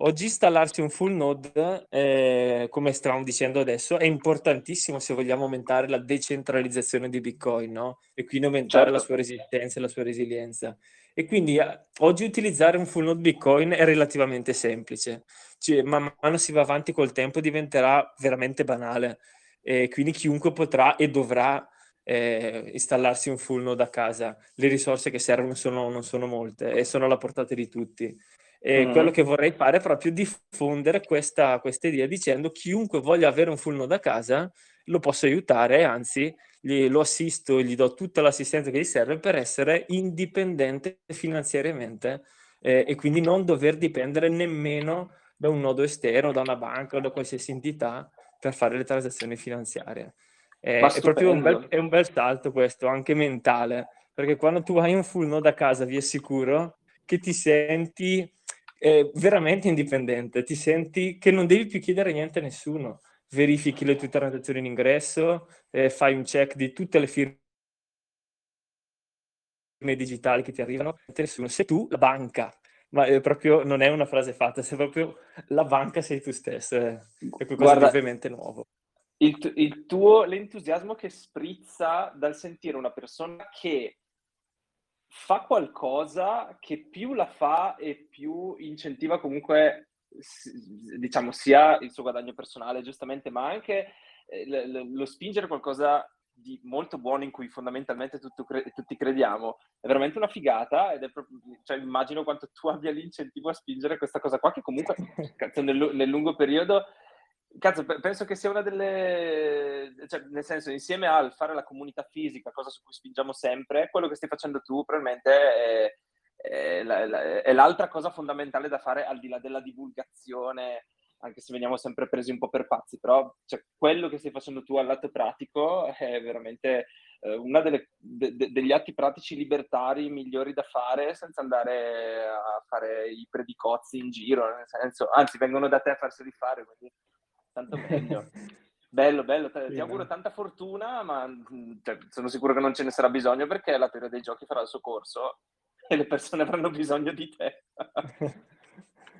Oggi installarsi un full node, eh, come stavamo dicendo adesso, è importantissimo se vogliamo aumentare la decentralizzazione di Bitcoin, no? E quindi aumentare certo. la sua resistenza e la sua resilienza. E quindi eh, oggi utilizzare un full node Bitcoin è relativamente semplice. Cioè, man mano si va avanti col tempo diventerà veramente banale. E quindi chiunque potrà e dovrà eh, installarsi un full node a casa. Le risorse che servono sono, non sono molte e sono alla portata di tutti. E mm. quello che vorrei fare è proprio diffondere questa, questa idea dicendo chiunque voglia avere un full node a casa lo posso aiutare, anzi gli, lo assisto, gli do tutta l'assistenza che gli serve per essere indipendente finanziariamente eh, e quindi non dover dipendere nemmeno da un nodo esterno, da una banca o da qualsiasi entità per fare le transazioni finanziarie. Eh, è proprio un bel, è un bel salto questo, anche mentale, perché quando tu hai un full node a casa vi assicuro che ti senti eh, veramente indipendente, ti senti che non devi più chiedere niente a nessuno, verifichi le tue transazioni in ingresso, eh, fai un check di tutte le firme digitali che ti arrivano, sei tu la banca, ma è proprio non è una frase fatta, sei proprio la banca sei tu stesso, è, è qualcosa Guarda, di ovviamente nuovo. il, il tuo, l'entusiasmo che sprizza dal sentire una persona che fa qualcosa che più la fa e più incentiva comunque, diciamo, sia il suo guadagno personale, giustamente, ma anche eh, lo spingere qualcosa di molto buono in cui fondamentalmente tutto, tutti crediamo. È veramente una figata ed è proprio, cioè, immagino quanto tu abbia l'incentivo a spingere questa cosa qua che comunque nel, nel lungo periodo Cazzo, penso che sia una delle... Cioè, nel senso, insieme al fare la comunità fisica, cosa su cui spingiamo sempre, quello che stai facendo tu probabilmente è, è, è l'altra cosa fondamentale da fare al di là della divulgazione, anche se veniamo sempre presi un po' per pazzi, però cioè, quello che stai facendo tu al lato pratico è veramente eh, uno de, degli atti pratici libertari migliori da fare senza andare a fare i predicozzi in giro, nel senso, anzi vengono da te a farseli fare, quindi tanto meglio. bello, bello, ti sì, auguro tanta fortuna, ma mm, cioè, sono sicuro che non ce ne sarà bisogno perché la teoria dei giochi farà il suo corso e le persone avranno bisogno di te.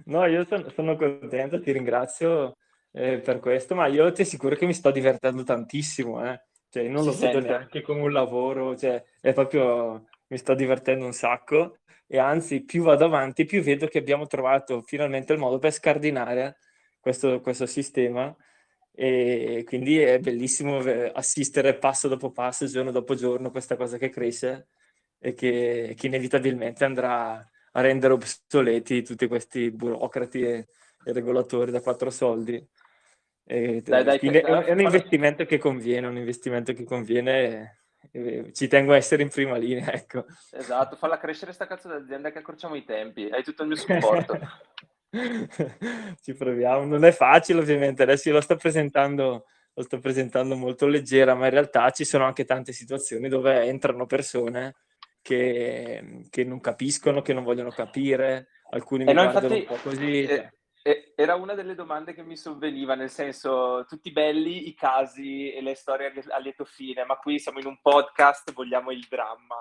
no, io sono, sono, contento, ti ringrazio eh, per questo, ma io ti assicuro che mi sto divertendo tantissimo, eh. Cioè, non lo vedo neanche come un lavoro, cioè, è proprio, mi sto divertendo un sacco e anzi, più vado avanti, più vedo che abbiamo trovato finalmente il modo per scardinare questo, questo sistema e quindi è bellissimo assistere passo dopo passo, giorno dopo giorno, questa cosa che cresce e che, che inevitabilmente andrà a rendere obsoleti tutti questi burocrati e, e regolatori da quattro soldi. E, dai, dai, quindi è, è, un investimento che conviene, un investimento che conviene e, ci tengo a essere in prima linea, ecco. Esatto, falla crescere sta cazzo d'azienda che accorciamo i tempi, hai tutto il mio supporto. Ci proviamo, non è facile ovviamente, adesso io lo sto presentando lo sto presentando molto leggera, ma in realtà ci sono anche tante situazioni dove entrano persone che, che non capiscono, che non vogliono capire, alcuni mi no, guardano infatti, un po' così. Eh, eh, era una delle domande che mi sovveniva, nel senso, tutti belli i casi e le storie a lieto fine, ma qui siamo in un podcast, vogliamo il dramma.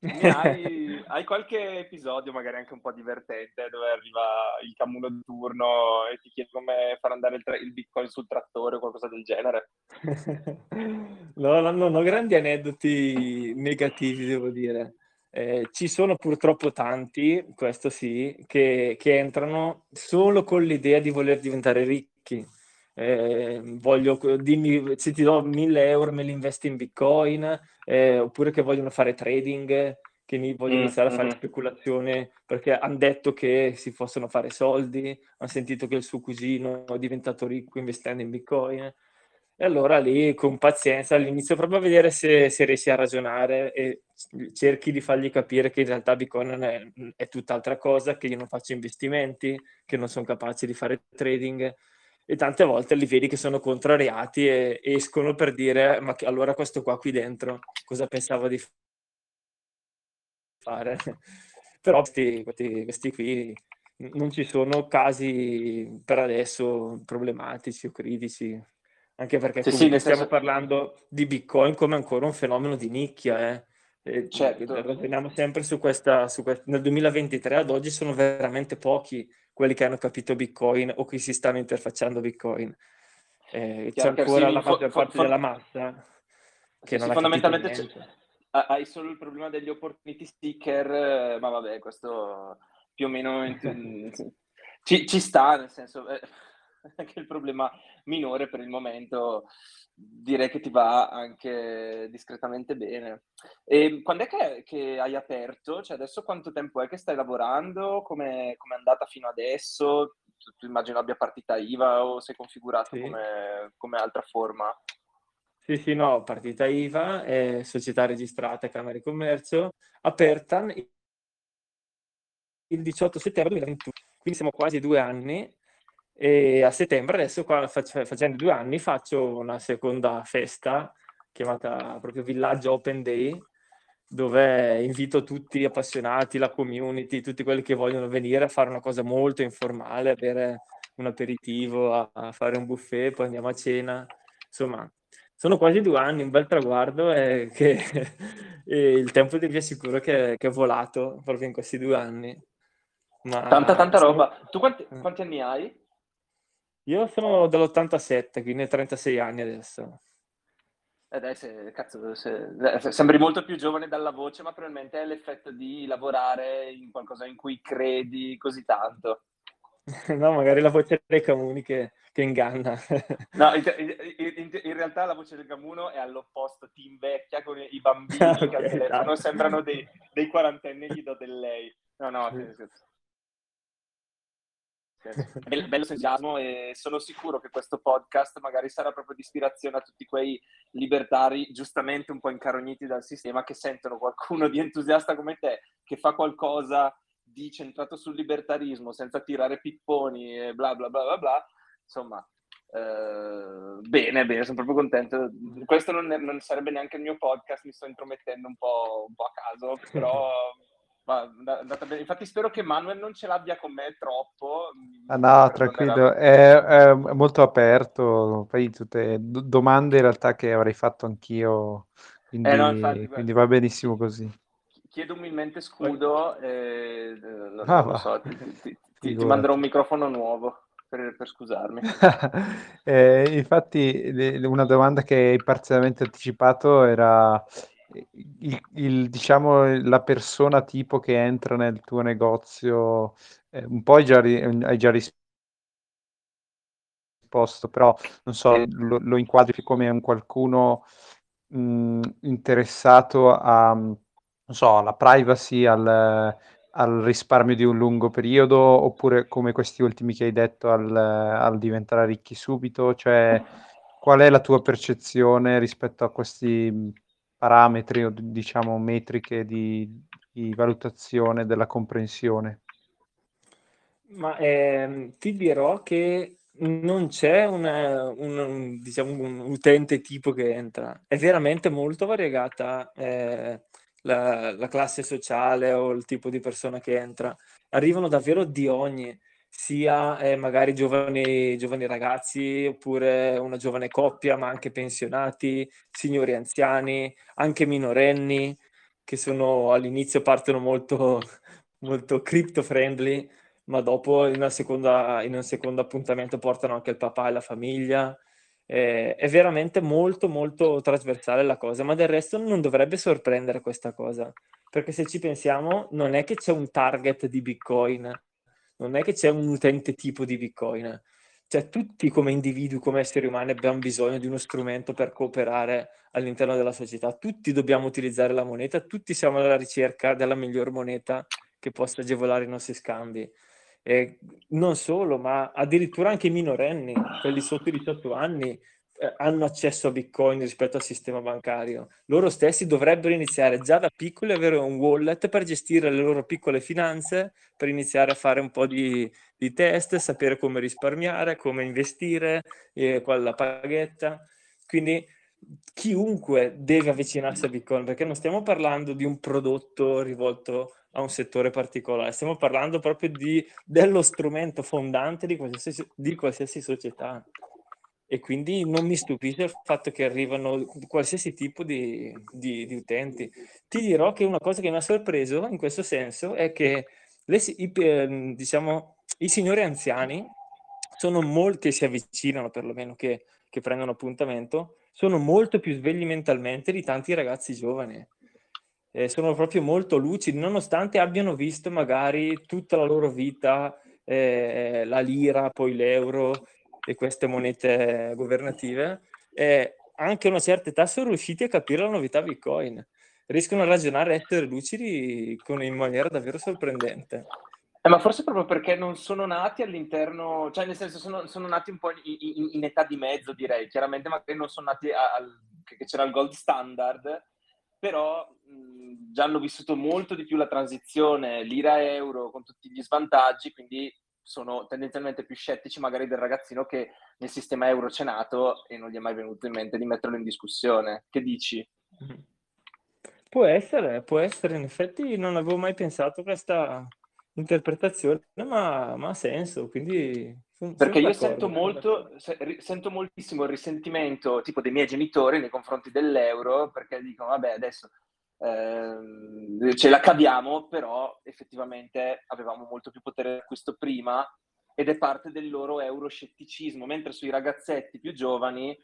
Hai, hai, qualche episodio, magari anche un po' divertente, dove arriva il camuno di turno e ti chiede come far andare il, tra- il bitcoin sul trattore o qualcosa del genere? no, no, non ho grandi aneddoti negativi, devo dire. Eh, ci sono purtroppo tanti, questo sì, che, che entrano solo con l'idea di voler diventare ricchi eh, voglio, dimmi se ti do 1000 euro me li investi in bitcoin, eh, oppure che vogliono fare trading, che mi vogliono mm, iniziare a fare mm. speculazione perché hanno detto che si possono fare soldi, hanno sentito che il suo cugino è diventato ricco investendo in bitcoin. E allora lì con pazienza all'inizio proprio a vedere se, se riesci a ragionare e cerchi di fargli capire che in realtà Bitcoin è, è tutt'altra cosa, che io non faccio investimenti, che non sono capace di fare trading e tante volte li vedi che sono contrariati e escono per dire ma che, allora questo qua qui dentro cosa pensavo di fare? Però questi, questi, questi qui non ci sono casi per adesso problematici o critici anche perché sì, sì, stiamo parlando di Bitcoin come ancora un fenomeno di nicchia. Eh. E certo. Ragioniamo sempre su questa, su questa, Nel 2023 ad oggi sono veramente pochi quelli che hanno capito Bitcoin o che si stanno interfacciando Bitcoin. Eh, c'è ancora sì, la maggior for, parte for, della massa che non fondamentalmente hai solo il problema degli opportunity sticker, ma vabbè, questo più o meno ci, ci sta, nel senso... Eh anche il problema minore per il momento direi che ti va anche discretamente bene. E quando è che, che hai aperto? Cioè adesso quanto tempo è che stai lavorando? Come è andata fino adesso? Tu, tu, immagino abbia partita IVA o sei configurato sì. come, come, altra forma? Sì, sì, no, partita IVA, è società registrata Camera di Commercio, aperta il 18 settembre 2021, quindi siamo quasi due anni e a settembre, adesso qua facendo due anni, faccio una seconda festa chiamata proprio Villaggio Open Day, dove invito tutti gli appassionati, la community, tutti quelli che vogliono venire a fare una cosa molto informale, avere un aperitivo, a, a fare un buffet, poi andiamo a cena. Insomma, sono quasi due anni, un bel traguardo e, che, e il tempo ti assicuro che, che è volato proprio in questi due anni. Ma tanta, tanta sono... roba. Tu quanti, eh. quanti anni hai? Io sono dell'87, quindi 36 anni adesso. Eh se, cazzo, se, sembri molto più giovane dalla voce, ma probabilmente è l'effetto di lavorare in qualcosa in cui credi così tanto. no, magari la voce dei Camuni che, che inganna. no, in, in, in, realtà la voce del Camuno è all'opposto, ti invecchia con i bambini okay, che al telefono no. sembrano dei, dei quarantenni gli do del lei. No, no. Bello, bello entusiasmo e sono sicuro che questo podcast magari sarà proprio di ispirazione a tutti quei libertari giustamente un po' incarogniti dal sistema che sentono qualcuno di entusiasta come te che fa qualcosa di centrato sul libertarismo senza tirare pipponi e bla bla bla bla bla. Insomma eh, bene bene sono proprio contento. Questo non, è, non, sarebbe neanche il mio podcast mi sto intromettendo un po', un po a caso però Infatti spero che Manuel non ce l'abbia con me troppo. Ah, no, tranquillo, è, è, molto aperto, poi tutte domande in realtà che avrei fatto anch'io, quindi, eh no, infatti, quindi va benissimo così. Chiedo umilmente scudo eh, ah, lo so, ti, ti, ti, ti manderò un microfono nuovo. Per, per, scusarmi. eh, infatti, una domanda che hai parzialmente anticipato era il, il, diciamo, la persona tipo che entra nel tuo negozio, eh, un po' hai già, hai già risposto, però non so, lo, lo inquadri come un qualcuno mh, interessato a, non so, alla privacy, al, al, risparmio di un lungo periodo, oppure come questi ultimi che hai detto, al, al diventare ricchi subito, cioè qual è la tua percezione rispetto a questi parametri o diciamo metriche di, di valutazione della comprensione? Ma eh, ti dirò che non c'è una, un, diciamo, un utente tipo che entra, è veramente molto variegata eh, la, la, classe sociale o il tipo di persona che entra. Arrivano davvero di ogni sia eh, magari giovani, giovani ragazzi oppure una giovane coppia, ma anche pensionati, signori anziani, anche minorenni che sono all'inizio partono molto, molto crypto friendly, ma dopo in, seconda, in un secondo appuntamento portano anche il papà e la famiglia. Eh, è veramente molto molto trasversale la cosa, ma del resto non dovrebbe sorprendere questa cosa, perché se ci pensiamo non è che c'è un target di Bitcoin non è che c'è un utente tipo di Bitcoin. Cioè, tutti come individui, come esseri umani, abbiamo bisogno di uno strumento per cooperare all'interno della società. Tutti dobbiamo utilizzare la moneta, tutti siamo alla ricerca della miglior moneta che possa agevolare i nostri scambi. E non solo, ma addirittura anche i minorenni, quelli sotto i 18 anni, eh, hanno accesso a Bitcoin rispetto al sistema bancario. Loro stessi dovrebbero iniziare già da piccoli avere un wallet per gestire le loro piccole finanze, per iniziare a fare un po' di, di test, sapere come risparmiare, come investire, eh, la paghetta. Quindi chiunque deve avvicinarsi a Bitcoin, perché non stiamo parlando di un prodotto rivolto a un settore particolare, stiamo parlando proprio di, dello strumento fondante di qualsiasi, di qualsiasi società e quindi non mi stupisce il fatto che arrivano qualsiasi tipo di, di, di, utenti. Ti dirò che una cosa che mi ha sorpreso in questo senso è che le, i, ehm, diciamo, i signori anziani sono molti che si avvicinano perlomeno, che, che prendono appuntamento, sono molto più svegli mentalmente di tanti ragazzi giovani. Eh, sono proprio molto lucidi, nonostante abbiano visto magari tutta la loro vita eh, la lira, poi l'euro, e queste monete governative, e anche una certa età sono riusciti a capire la novità Bitcoin. Riescono a ragionare essere lucidi con, in maniera davvero sorprendente. Eh, ma forse proprio perché non sono nati all'interno, cioè nel senso sono, sono nati un po' in, in, in, età di mezzo, direi. Chiaramente magari non sono nati al, che c'era il gold standard, però mh, già hanno vissuto molto di più la transizione lira-euro con tutti gli svantaggi, quindi sono tendenzialmente più scettici magari del ragazzino che nel sistema euro c'è nato e non gli è mai venuto in mente di metterlo in discussione. Che dici? Può essere, può essere, in effetti non avevo mai pensato a questa interpretazione, ma, ma ha senso, quindi... Perché io sento, molto, sento moltissimo il risentimento tipo dei miei genitori nei confronti dell'euro, perché dicono, vabbè, adesso eh, ce la caviamo, però effettivamente avevamo molto più potere d'acquisto prima ed è parte del loro euroscetticismo, mentre sui ragazzetti più giovani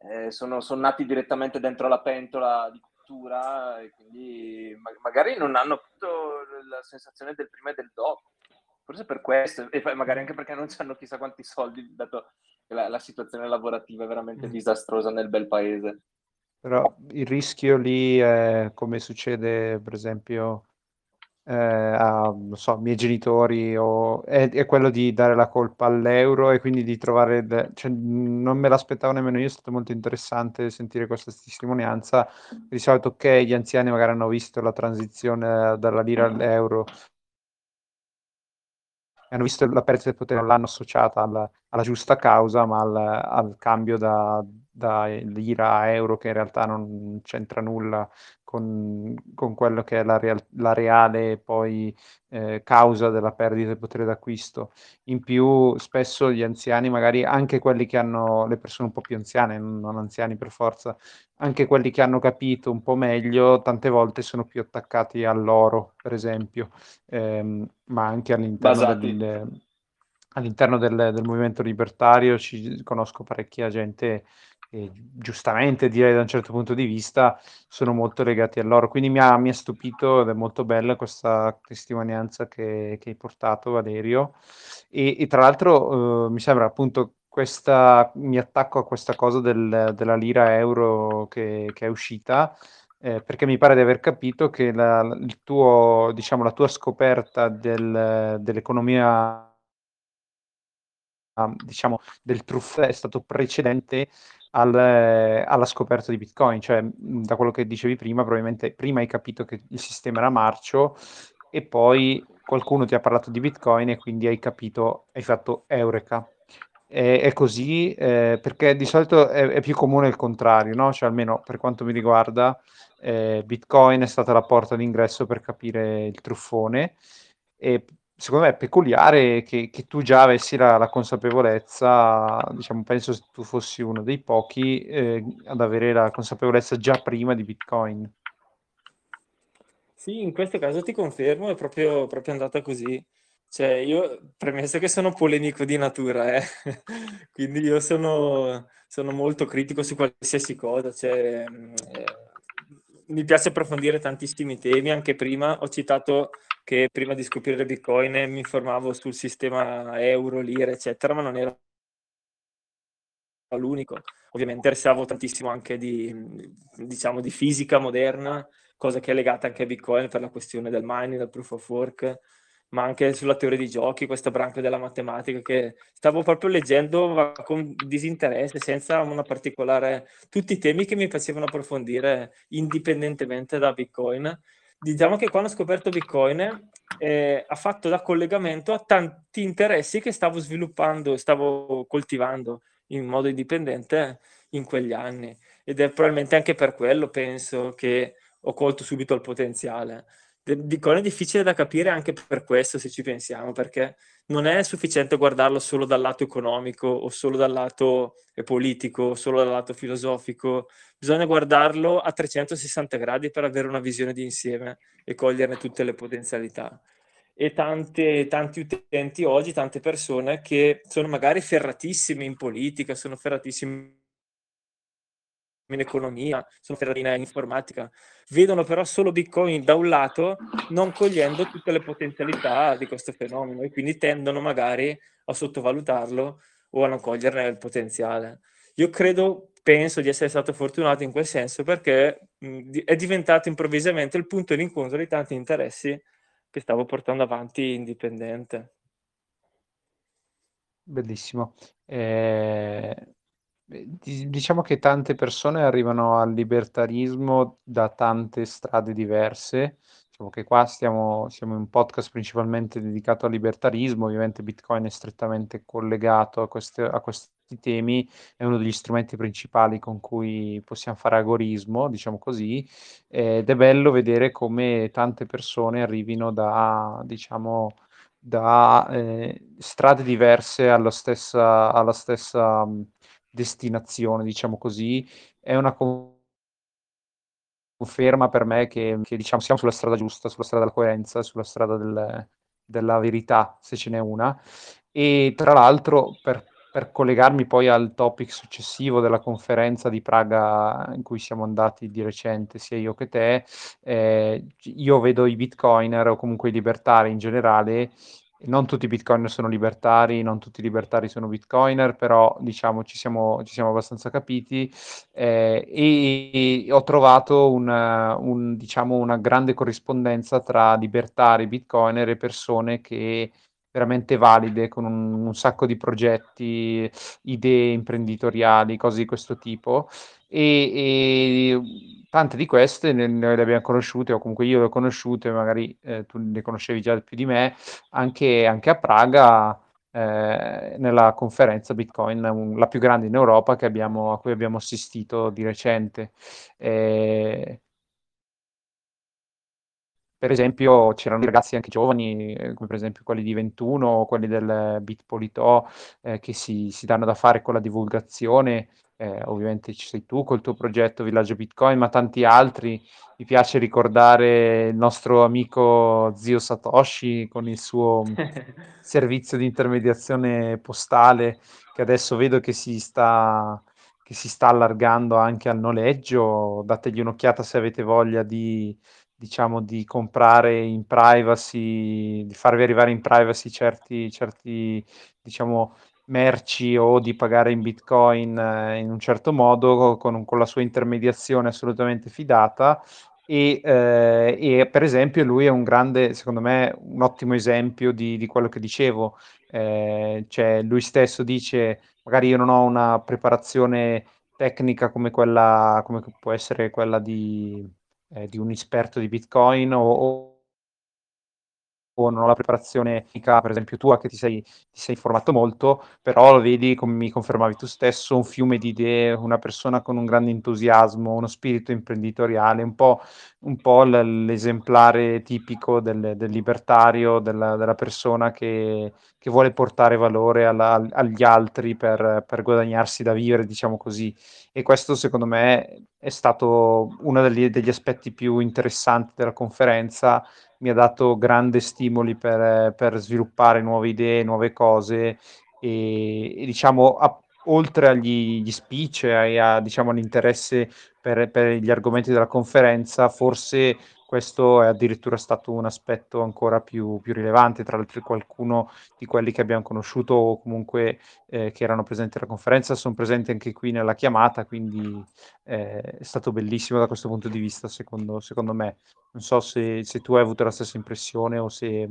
eh, sono, sono, nati direttamente dentro la pentola di cultura e quindi ma- magari non hanno avuto la sensazione del prima e del dopo. Forse per questo, e magari anche perché non hanno chissà quanti soldi, dato che la, la situazione lavorativa è veramente mm. disastrosa nel bel paese. Però il rischio lì è come succede, per esempio, eh, a, so, miei genitori, o, è, è, quello di dare la colpa all'euro e quindi di trovare, de- cioè, non me l'aspettavo nemmeno io, è stato molto interessante sentire questa testimonianza. Di solito, ok, gli anziani magari hanno visto la transizione dalla lira all'euro, hanno visto la perdita del potere, non l'hanno associata alla, alla giusta causa, ma al, al cambio da, da lira a euro che in realtà non c'entra nulla con, con quello che è la, real, la reale poi eh, causa della perdita del potere d'acquisto. In più spesso gli anziani, magari anche quelli che hanno, le persone un po' più anziane, non anziani per forza, anche quelli che hanno capito un po' meglio, tante volte sono più attaccati all'oro, per esempio, ehm, ma anche all'interno del, all'interno del, del, movimento libertario ci conosco parecchia gente e giustamente direi da un certo punto di vista sono molto legati a loro. Quindi mi ha, mi ha stupito ed è molto bella questa testimonianza che, che hai portato, Valerio. E, e tra l'altro eh, mi sembra appunto questa, mi attacco a questa cosa del, della lira euro che, che è uscita. Eh, perché mi pare di aver capito che la, tuo, diciamo, la tua scoperta del, dell'economia diciamo, del truff è stato precedente al, alla scoperta di Bitcoin, cioè da quello che dicevi prima, probabilmente prima hai capito che il sistema era marcio e poi qualcuno ti ha parlato di Bitcoin e quindi hai capito, hai fatto Eureka. È, è così eh, perché di solito è, è, più comune il contrario, no? Cioè almeno per quanto mi riguarda, eh, Bitcoin è stata la porta d'ingresso per capire il truffone e secondo me è peculiare che, che tu già avessi la, la, consapevolezza, diciamo, penso che tu fossi uno dei pochi eh, ad avere la consapevolezza già prima di Bitcoin. Sì, in questo caso ti confermo, è proprio, proprio andata così. Cioè, io, premesso che sono polemico di natura, eh, quindi io sono, sono, molto critico su qualsiasi cosa, cioè, eh, mi piace approfondire tantissimi temi, anche prima ho citato che prima di scoprire Bitcoin mi informavo sul sistema euro, lire, eccetera, ma non era l'unico. Ovviamente interessavo tantissimo anche di, diciamo, di fisica moderna, cosa che è legata anche a Bitcoin per la questione del mining, del proof of work, ma anche sulla teoria di giochi, questa branca della matematica che stavo proprio leggendo con disinteresse, senza una particolare... tutti i temi che mi facevano approfondire indipendentemente da Bitcoin. Diciamo che quando ho scoperto Bitcoin eh, ha fatto da collegamento a tanti interessi che stavo sviluppando, stavo coltivando in modo indipendente in quegli anni. Ed è probabilmente anche per quello, penso, che ho colto subito il potenziale. Bitcoin è difficile da capire anche per questo, se ci pensiamo, perché non è sufficiente guardarlo solo dal lato economico o solo dal lato politico o solo dal lato filosofico, bisogna guardarlo a 360 gradi per avere una visione di insieme e coglierne tutte le potenzialità. E tante, tanti utenti oggi, tante persone che sono magari ferratissimi in politica, sono ferratissimi in economia, sono ferratine in informatica, vedono però solo Bitcoin da un lato, non cogliendo tutte le potenzialità di questo fenomeno e quindi tendono magari a sottovalutarlo o a non coglierne il potenziale. Io credo, penso di essere stato fortunato in quel senso perché mh, è diventato improvvisamente il punto di incontro di tanti interessi che stavo portando avanti indipendente. Bellissimo. Eh, Diciamo che tante persone arrivano al libertarismo da tante strade diverse. Diciamo che qua stiamo, siamo in un podcast principalmente dedicato al libertarismo, ovviamente Bitcoin è strettamente collegato a, queste, a questi temi, è uno degli strumenti principali con cui possiamo fare agorismo, diciamo così, ed è bello vedere come tante persone arrivino da, diciamo, da eh, strade diverse alla stessa, alla stessa destinazione, diciamo così, è una conferma per me che, che diciamo, siamo sulla strada giusta, sulla strada della coerenza, sulla strada del, della verità, se ce n'è una. E tra l'altro, per, per, collegarmi poi al topic successivo della conferenza di Praga in cui siamo andati di recente, sia io che te, eh, io vedo i bitcoiner o comunque i libertari in generale non tutti i bitcoiner sono libertari, non tutti i libertari sono bitcoiner, però diciamo ci siamo, ci siamo abbastanza capiti eh, e, e, ho trovato una, un, diciamo, una grande corrispondenza tra libertari, bitcoiner e persone che veramente valide, con un, un sacco di progetti, idee imprenditoriali, cose di questo tipo. E, e tante di queste noi le abbiamo conosciute, o comunque io le ho conosciute, magari eh, tu le conoscevi già più di me, anche, anche a Praga, eh, nella conferenza Bitcoin, un, la più grande in Europa abbiamo, a cui abbiamo assistito di recente. Eh, per esempio c'erano ragazzi anche giovani, eh, come per esempio quelli di 21 o quelli del Bitpolitò, eh, che si, si, danno da fare con la divulgazione. Eh, ovviamente ci sei tu col tuo progetto Villaggio Bitcoin, ma tanti altri. Mi piace ricordare il nostro amico zio Satoshi con il suo servizio di intermediazione postale, che adesso vedo che si sta che si sta allargando anche al noleggio. Dategli un'occhiata se avete voglia di, diciamo, di comprare in privacy, di farvi arrivare in privacy certi, certi diciamo, merci o di pagare in bitcoin eh, in un certo modo con, con, la sua intermediazione assolutamente fidata. E, eh, e, per esempio lui è un grande, secondo me, un ottimo esempio di, di quello che dicevo, eh, cioè lui stesso dice magari io non ho una preparazione tecnica come quella, come può essere quella di eh, di un esperto di Bitcoin o, o non ho la preparazione tecnica, per esempio tua che ti sei, ti sei informato molto, però lo vedi, come mi confermavi tu stesso, un fiume di idee, una persona con un grande entusiasmo, uno spirito imprenditoriale, un po', un po l'esemplare tipico del, del libertario, della, della persona che, che, vuole portare valore alla, agli altri per, per guadagnarsi da vivere, diciamo così. E questo secondo me è stato uno degli, degli aspetti più interessanti della conferenza mi ha dato grandi stimoli per, per sviluppare nuove idee, nuove cose e, e diciamo a, oltre agli speech e a, diciamo, all'interesse per, per gli argomenti della conferenza, forse questo è addirittura stato un aspetto ancora più, più, rilevante, tra l'altro qualcuno di quelli che abbiamo conosciuto o comunque eh, che erano presenti alla conferenza sono presenti anche qui nella chiamata, quindi eh, è stato bellissimo da questo punto di vista secondo, secondo me. Non so se, se, tu hai avuto la stessa impressione o se,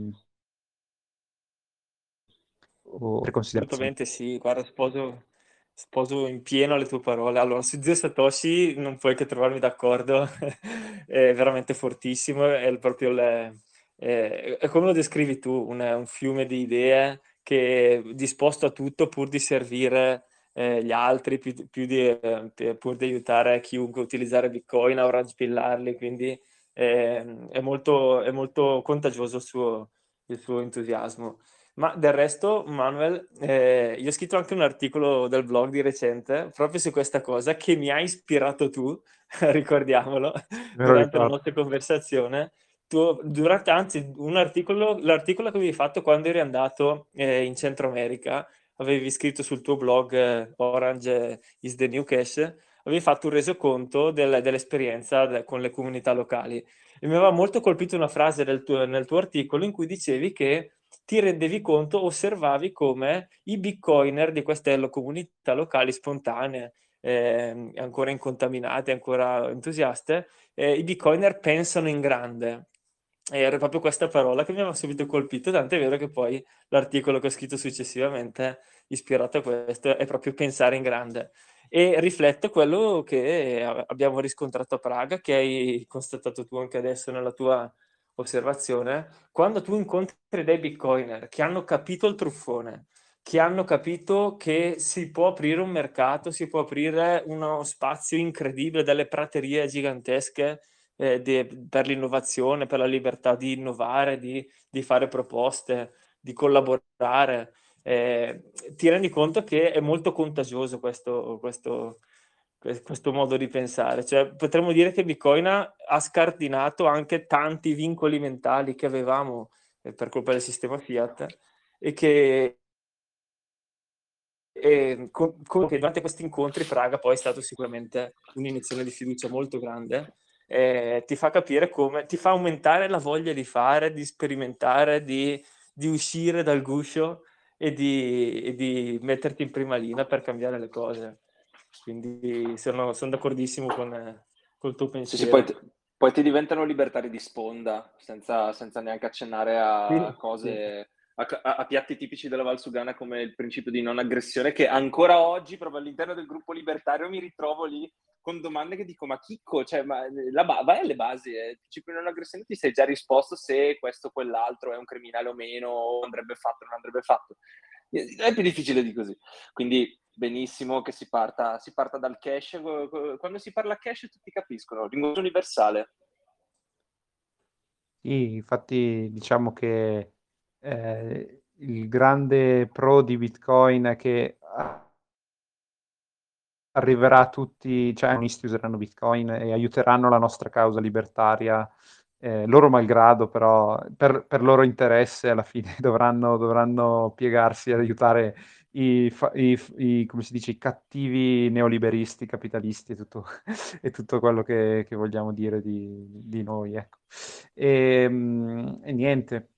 o Assolutamente sì, guarda sposo sposo in pieno le tue parole. Allora, su Zio Satoshi non puoi che trovarmi d'accordo, è veramente fortissimo, è proprio il è è come lo descrivi tu, un un fiume di idee che è disposto a tutto pur di servire, ehm, gli altri, più più di p pur di aiutare chiunque a utilizzare Bitcoin, a ora spillarli, quindi, ehm, è molto è molto contagioso il suo il suo entusiasmo. Ma del resto, Manuel, ehm, io ho scritto anche un articolo del blog di recente, proprio su questa cosa, che mi hai ispirato tu, ricordiamolo, durante la nostra conversazione. Tu durante anzi, un articolo l'articolo che avevi fatto quando eri andato, ehm, in Centro America, avevi scritto sul tuo blog Orange is the new cash, avevi fatto un resoconto del dell'esperienza de con le comunità locali. E mi aveva molto colpito una frase tuo nel tuo articolo in cui dicevi che ti rendevi conto, osservavi come i bitcoiner di queste comunità locali spontanee, ehm, ancora incontaminate, ancora entusiaste, ehm, i bitcoiner pensano in grande. E era proprio questa parola che mi aveva subito colpito, tant'è vero che poi l'articolo che ho scritto successivamente, ispirato a questo, è proprio pensare in grande. E riflette quello che abbiamo riscontrato a Praga, che hai constatato tu anche adesso nella tua osservazione. Quando tu incontri dei bitcoiner che hanno capito il truffone, che hanno capito che si può aprire un mercato, si può aprire uno spazio incredibile, delle praterie gigantesche, ehm, de per l'innovazione, per la libertà di innovare, di di fare proposte, di collaborare, ehm, ti rendi conto che è molto contagioso questo questo ques questo modo di pensare. Cioè, potremmo dire che Bitcoin ha scardinato anche tanti vincoli mentali che avevamo, ehm, per colpa del sistema fiat e che ehm, co co che durante questi incontri Praga poi è stato sicuramente un'iniezione di fiducia molto grande, ehm, ti fa capire come ti fa aumentare la voglia di fare, di sperimentare, di di uscire dal guscio e di e di metterti in prima linea per cambiare le cose. Quindi sono son d'accordissimo con col tuo Sì, sì, poi pensiero. t poi ti diventano libertari di sponda, senza senza neanche accennare a Sì, cose a a piatti tipici della Valsugana come il principio di non aggressione, che ancora oggi, proprio all'interno del gruppo libertario, mi ritrovo lì con domande che dico: "Ma chicco, cioè, ma, la vai alle basi, ehm, il principio di non aggressione ti sei già risposto se questo o quell'altro è un criminale o meno, o andrebbe fatto o non andrebbe fatto." Ehm, è più difficile di così. Quindi benissimo che si parta si parta dal cash. Quando si parla cash tutti capiscono, linguaggio universale. Sì, infatti diciamo che, ehm, il grande pro di Bitcoin è che arriverà a tutti cioè useranno Bitcoin e aiuteranno la nostra causa libertaria, ehm, loro malgrado, però per per loro interesse alla fine dovranno dovranno piegarsi ad aiutare i i i come si dice, i cattivi neoliberisti, capitalisti e tutto e tutto quello che che vogliamo dire di di noi, ecco. Ehm, e niente.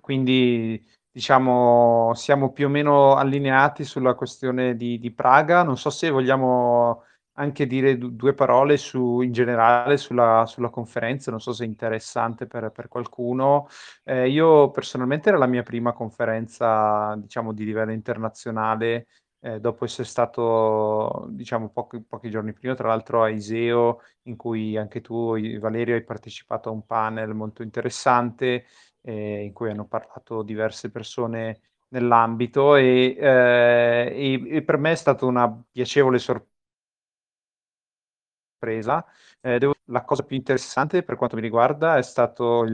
Quindi diciamo siamo più o meno allineati sulla questione di di Praga. Non so se vogliamo anche dire du 2 parole su in generale sulla sulla conferenza, non so se è interessante per per qualcuno. Ehm, io personalmente era la mia prima conferenza, diciamo di livello internazionale, ehm, dopo esser stato, diciamo pochi pochi giorni prima, tra l'altro a Iseo, in cui anche tu Valerio hai partecipato a un panel molto interessante, ehm, in cui hanno parlato diverse persone nell'ambito e, ehm, e e per me è stata una piacevole sor presa. Ehm, devo la cosa più interessante per quanto mi riguarda è stato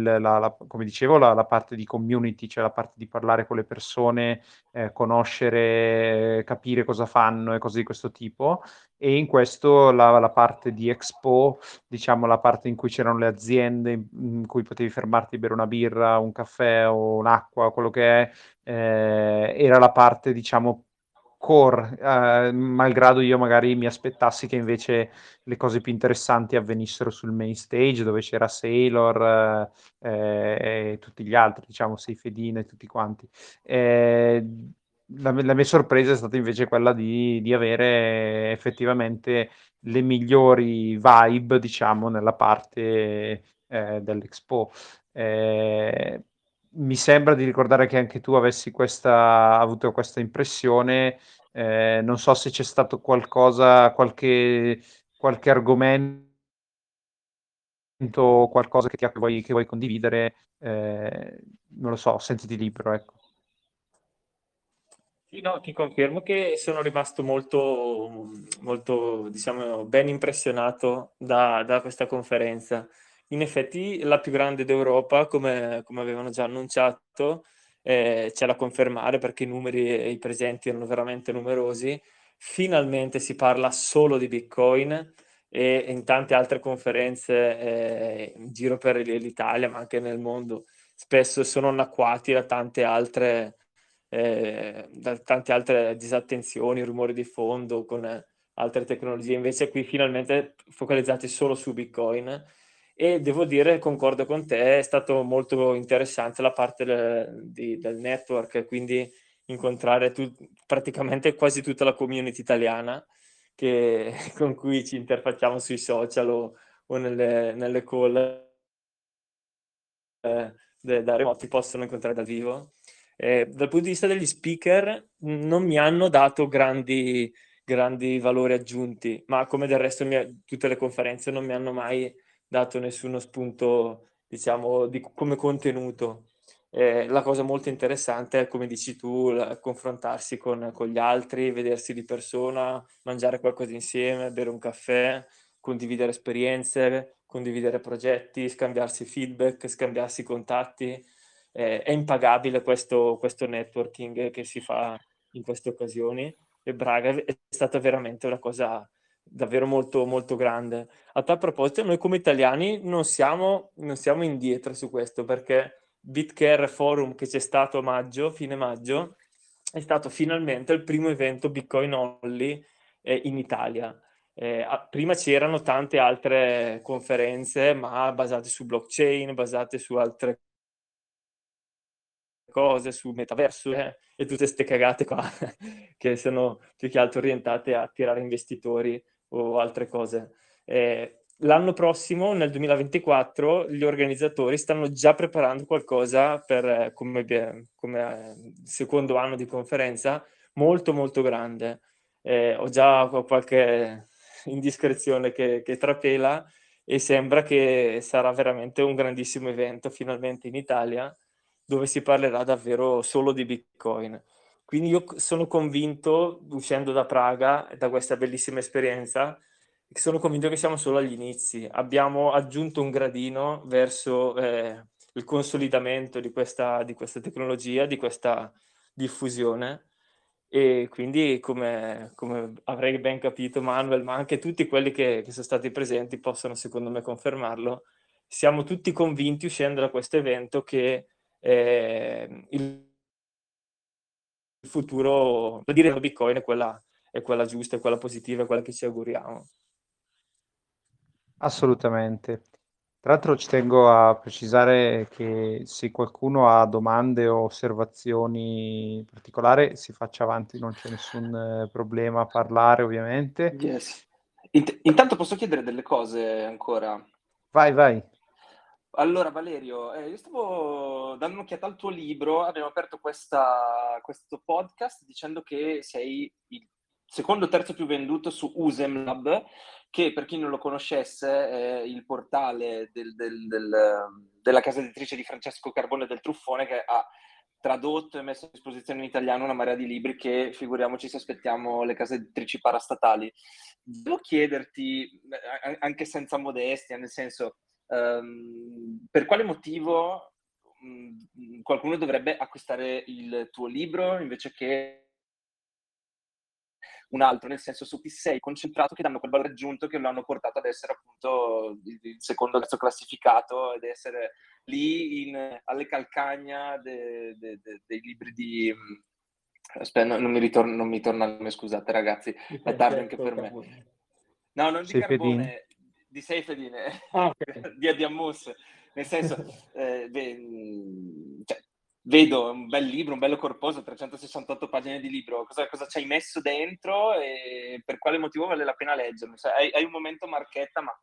come dicevo la la parte di community, cioè la parte di parlare con le persone, ehm, conoscere, capire cosa fanno e cose di questo tipo. E in questo la parte di expo, diciamo la parte in cui c'erano le aziende, in in cui potevi fermarti a bere una birra, un caffè o un'acqua, quello che è, ehm, era la parte diciamo core, ehm, malgrado io magari mi aspettassi che invece le cose più interessanti avvenissero sul main stage dove c'era Saylor, ehm, e tutti gli altri, diciamo Saifedean e tutti quanti. Ehm, la la mia sorpresa è stata invece quella di di avere effettivamente le migliori vibe, diciamo, nella parte, ehm, dell'expo. Ehm, mi sembra di ricordare che anche tu avessi questa, avuto questa impressione. Eh, non so se c'è stato qualcosa, qualche, qualche argomento, qualcosa che, vuoi, che vuoi condividere. Eh, non lo so, sentiti libero, ecco. Sì, no, ti confermo che sono rimasto molto, molto diciamo, ben impressionato da, da questa conferenza in effetti la più grande d'Europa, come, come avevano già annunciato, eh, c'è da confermare perché i numeri e i presenti erano veramente numerosi. Finalmente si parla solo di Bitcoin e in tante altre conferenze eh, in giro per l'Italia, ma anche nel mondo, spesso sono annacquati da tante altre, eh, da tante altre disattenzioni, rumori di fondo con altre tecnologie. Invece qui finalmente focalizzati solo su Bitcoin e devo dire, concordo con te, è stato molto interessante la parte del, di, del network, quindi incontrare tu, praticamente quasi tutta la community italiana che, con cui ci interfacciamo sui social o, o nelle, nelle, call eh, da remoti possono incontrare dal vivo. Eh, dal punto di vista degli speaker non mi hanno dato grandi, grandi valori aggiunti, ma come del resto mia, tutte le conferenze non mi hanno mai dato nessuno spunto, diciamo, di, come contenuto. Eh, la cosa molto interessante è, come dici tu, la, confrontarsi con, con, gli altri, vedersi di persona, mangiare qualcosa insieme, bere un caffè, condividere esperienze, condividere progetti, scambiarsi feedback, scambiarsi contatti. Eh, è impagabile questo, questo networking che si fa in queste occasioni e Braga è stata veramente una cosa davvero molto, molto grande. A tal proposito, noi come italiani non siamo, non siamo indietro su questo perché BitCare Forum che c'è stato a maggio, fine maggio, è stato finalmente il primo evento Bitcoin Only eh, in Italia. Eh, prima c'erano tante altre conferenze, ma basate su blockchain, basate su altre cose, su metaverso eh, e tutte queste cagate qua che sono più che altro orientate a attirare investitori o altre cose. Eh, l'anno prossimo, nel 2024, gli organizzatori stanno già preparando qualcosa per eh, come, come eh, secondo anno di conferenza molto molto grande. Eh, ho già qualche indiscrezione che, che trapela e sembra che sarà veramente un grandissimo evento finalmente in Italia dove si parlerà davvero solo di Bitcoin. Quindi io sono convinto, uscendo da Praga, da questa bellissima esperienza, sono convinto che siamo solo agli inizi. Abbiamo aggiunto un gradino verso eh, il consolidamento di questa, di questa, tecnologia, di questa diffusione. E quindi, come, come, avrei ben capito Manuel, ma anche tutti quelli che, che sono stati presenti possono, secondo me, confermarlo, siamo tutti convinti, uscendo da questo evento, che eh, il il futuro, la dire Bitcoin è quella, è quella giusta, è quella positiva, è quella che ci auguriamo. Assolutamente. Tra l'altro ci tengo a precisare che se qualcuno ha domande o osservazioni particolari si faccia avanti, non c'è nessun eh, problema a parlare ovviamente. Yes. Int- intanto posso chiedere delle cose ancora? Vai, vai. Allora Valerio, eh, io stavo dando un'occhiata al tuo libro, abbiamo aperto questa, questo podcast dicendo che sei il secondo o terzo più venduto su Usemlab, che per chi non lo conoscesse è il portale del, del, del, della casa editrice di Francesco Carbone del Truffone che ha tradotto e messo a disposizione in italiano una marea di libri che figuriamoci se aspettiamo le case editrici parastatali. Devo chiederti, eh, anche senza modestia, nel senso Um, per quale motivo um, qualcuno dovrebbe acquistare il tuo libro invece che un altro, nel senso su chi sei concentrato che danno quel valore aggiunto che lo hanno portato ad essere appunto il secondo terzo classificato ed essere lì in, alle calcagna de, de, de, dei libri di... Aspetta, non mi, ritorno, non mi torna scusate ragazzi, è tardi anche per me. No, non di Carbone, di Seifedine, ah, okay. di Adiamus, nel senso, eh, ve, cioè, vedo un bel libro, un bello corposo, 368 pagine di libro, cosa, cosa ci hai messo dentro e per quale motivo vale la pena leggerlo? Cioè, hai, hai, un momento marchetta, ma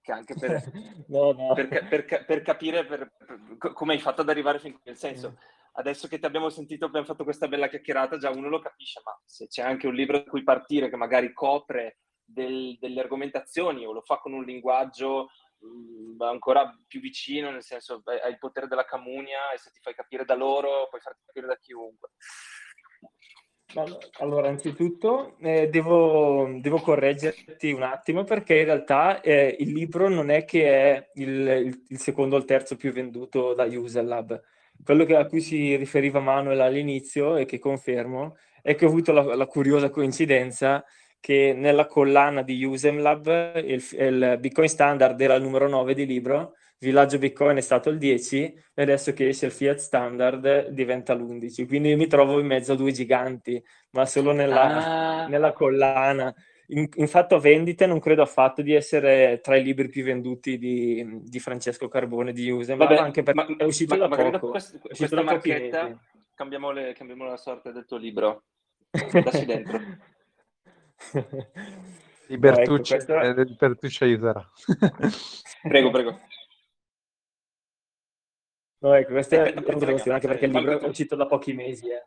che anche per, no, no. per, per, per capire come hai fatto ad arrivare fin qui. Nel senso, adesso che ti abbiamo sentito, abbiamo fatto questa bella chiacchierata, già uno lo capisce, ma se c'è anche un libro da cui partire che magari copre del, delle argomentazioni o lo fa con un linguaggio mh, mm, ancora più vicino, nel senso hai il potere della camunia e se ti fai capire da loro puoi farti capire da chiunque. Allora, anzitutto eh, devo, devo, correggerti un attimo perché in realtà eh, il libro non è che è il, il, secondo o il terzo più venduto da User Lab quello che, a cui si riferiva Manuel all'inizio e che confermo è che ho avuto la, la curiosa coincidenza che nella collana di Usemlab il, il Bitcoin Standard era il numero 9 di libro, Villaggio Bitcoin è stato il 10 e adesso che esce il Fiat Standard diventa l'11. Quindi mi trovo in mezzo a due giganti, ma solo nella, ah. nella collana in, in, fatto a vendite non credo affatto di essere tra i libri più venduti di, di Francesco Carbone di Use, Vabbè, anche perché ma, è uscito ma, da poco. Quest, questa marchetta, cambiamo, le, cambiamo, la sorte del tuo libro. Dassi dentro. Libertucci, no, ecco, questo... Libertucci aiuterà. prego, prego. No, ecco, questa è una anche perché il libro è uscito da pochi mesi. Eh.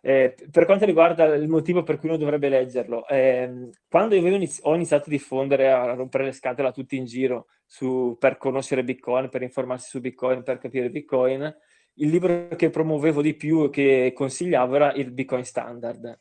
Eh, per quanto riguarda il motivo per cui uno dovrebbe leggerlo, eh, quando io ho iniziato a diffondere, a rompere le scatole a tutti in giro su, per conoscere Bitcoin, per informarsi su Bitcoin, per capire Bitcoin, il libro che promuovevo di più e che consigliavo era il Bitcoin Standard.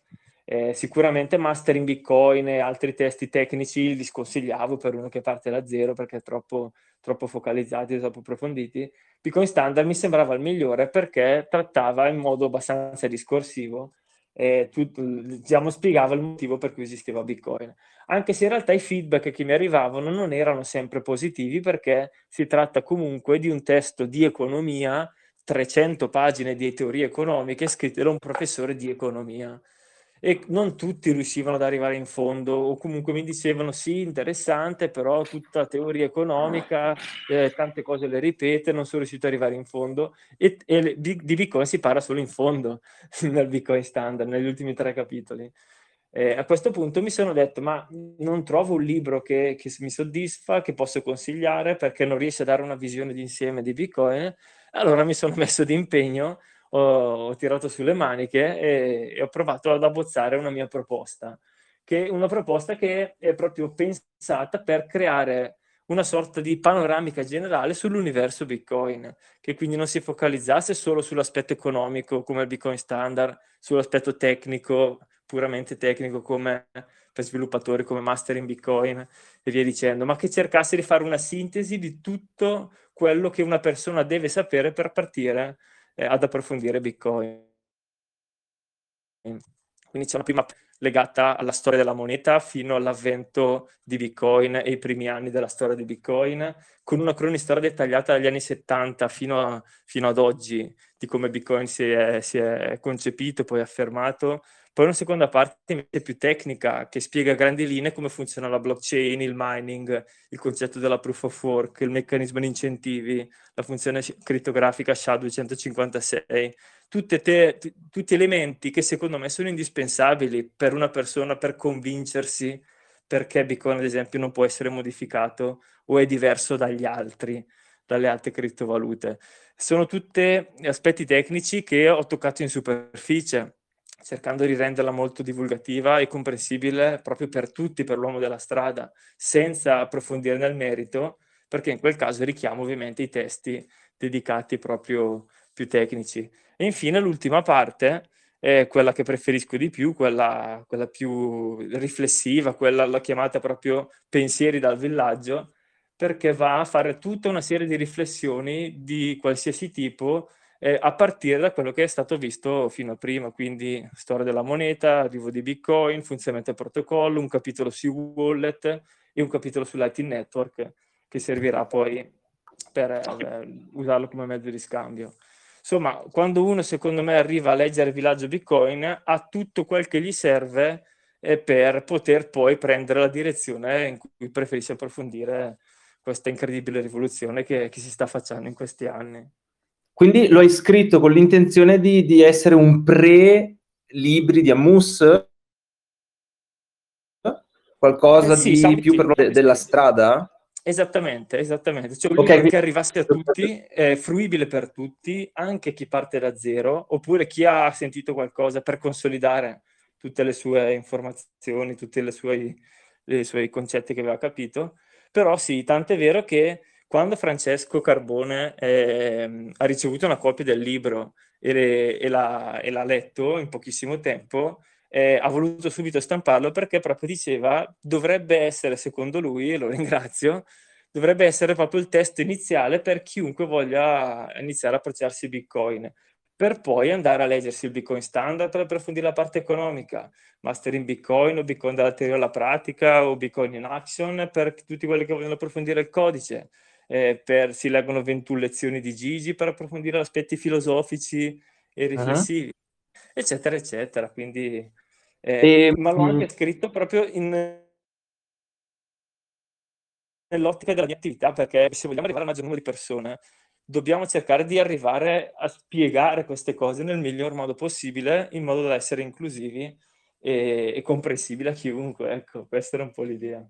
Eh, sicuramente Mastering Bitcoin e altri testi tecnici li sconsigliavo per uno che parte da zero perché è troppo, troppo focalizzati, troppo approfonditi. Bitcoin Standard mi sembrava il migliore perché trattava in modo abbastanza discorsivo e tutto, diciamo, spiegava il motivo per cui esisteva Bitcoin. Anche se in realtà i feedback che mi arrivavano non erano sempre positivi perché si tratta comunque di un testo di economia, 300 pagine di teorie economiche scritte da un professore di economia e non tutti riuscivano ad arrivare in fondo o comunque mi dicevano sì interessante però tutta teoria economica eh, tante cose le ripete non sono riuscito ad arrivare in fondo. E, e di, di, Bitcoin si parla solo in fondo nel Bitcoin standard negli ultimi tre capitoli. Eh, a questo punto mi sono detto ma non trovo un libro che, che mi soddisfa che posso consigliare perché non riesce a dare una visione d'insieme di Bitcoin? Allora mi sono messo d'impegno ho, ho tirato sulle maniche e, e, ho provato ad abbozzare una mia proposta, che è una proposta che è proprio pensata per creare una sorta di panoramica generale sull'universo Bitcoin, che quindi non si focalizzasse solo sull'aspetto economico come il Bitcoin standard, sull'aspetto tecnico, puramente tecnico come per sviluppatori come Master in Bitcoin e via dicendo, ma che cercasse di fare una sintesi di tutto quello che una persona deve sapere per partire eh, ad approfondire Bitcoin. Quindi c'è una prima legata alla storia della moneta fino all'avvento di Bitcoin e i primi anni della storia di Bitcoin, con una cronistoria dettagliata dagli anni 70 fino, a, fino ad oggi di come Bitcoin si è, si è concepito poi affermato, poi una seconda parte più tecnica che spiega a grandi linee come funziona la blockchain, il mining, il concetto della proof of work, il meccanismo di incentivi, la funzione crittografica SHA-256, te, t- tutti elementi che secondo me sono indispensabili per una persona per convincersi perché Bitcoin ad esempio non può essere modificato o è diverso dagli altri, dalle altre criptovalute. Sono tutti aspetti tecnici che ho toccato in superficie cercando di renderla molto divulgativa e comprensibile proprio per tutti, per l'uomo della strada, senza approfondire nel merito, perché in quel caso richiamo ovviamente i testi dedicati proprio più tecnici. E infine l'ultima parte è quella che preferisco di più, quella, quella più riflessiva, quella l'ho chiamata proprio pensieri dal villaggio, perché va a fare tutta una serie di riflessioni di qualsiasi tipo eh, a partire da quello che è stato visto fino a prima, quindi storia della moneta, arrivo di Bitcoin, funzionamento del protocollo, un capitolo su wallet e un capitolo su Lightning Network che servirà poi per eh, usarlo come mezzo di scambio. Insomma, quando uno secondo me arriva a leggere Villaggio Bitcoin, ha tutto quel che gli serve eh, per poter poi prendere la direzione in cui preferisce approfondire questa incredibile rivoluzione che, che si sta facendo in questi anni. Quindi lo hai scritto con l'intenzione di, di essere un pre-libri di Ammus? Qualcosa eh sì, di più per de- della strada? Esattamente, esattamente. Cioè un okay. libro che arrivasse a tutti, è fruibile per tutti, anche chi parte da zero, oppure chi ha sentito qualcosa per consolidare tutte le sue informazioni, tutti i suoi concetti che aveva capito. Però sì, tanto è vero che quando Francesco Carbone eh, ha ricevuto una copia del libro e, le, e, l'ha, e l'ha, letto in pochissimo tempo, eh, ha voluto subito stamparlo perché proprio diceva dovrebbe essere, secondo lui, e lo ringrazio, dovrebbe essere proprio il testo iniziale per chiunque voglia iniziare a approcciarsi Bitcoin, per poi andare a leggersi il Bitcoin standard per approfondire la parte economica, Master in Bitcoin o Bitcoin dalla teoria alla pratica o Bitcoin in action per tutti quelli che vogliono approfondire il codice. Eh, per, si leggono 21 lezioni di Gigi per approfondire aspetti filosofici e riflessivi. Uh-huh eccetera, eccetera. Quindi, eh, e, ma l'ho anche scritto proprio in, nell'ottica della mia attività, perché se vogliamo arrivare al maggior numero di persone, dobbiamo cercare di arrivare a spiegare queste cose nel miglior modo possibile, in modo da essere inclusivi e, e comprensibili a chiunque. Ecco, questa era un po' l'idea.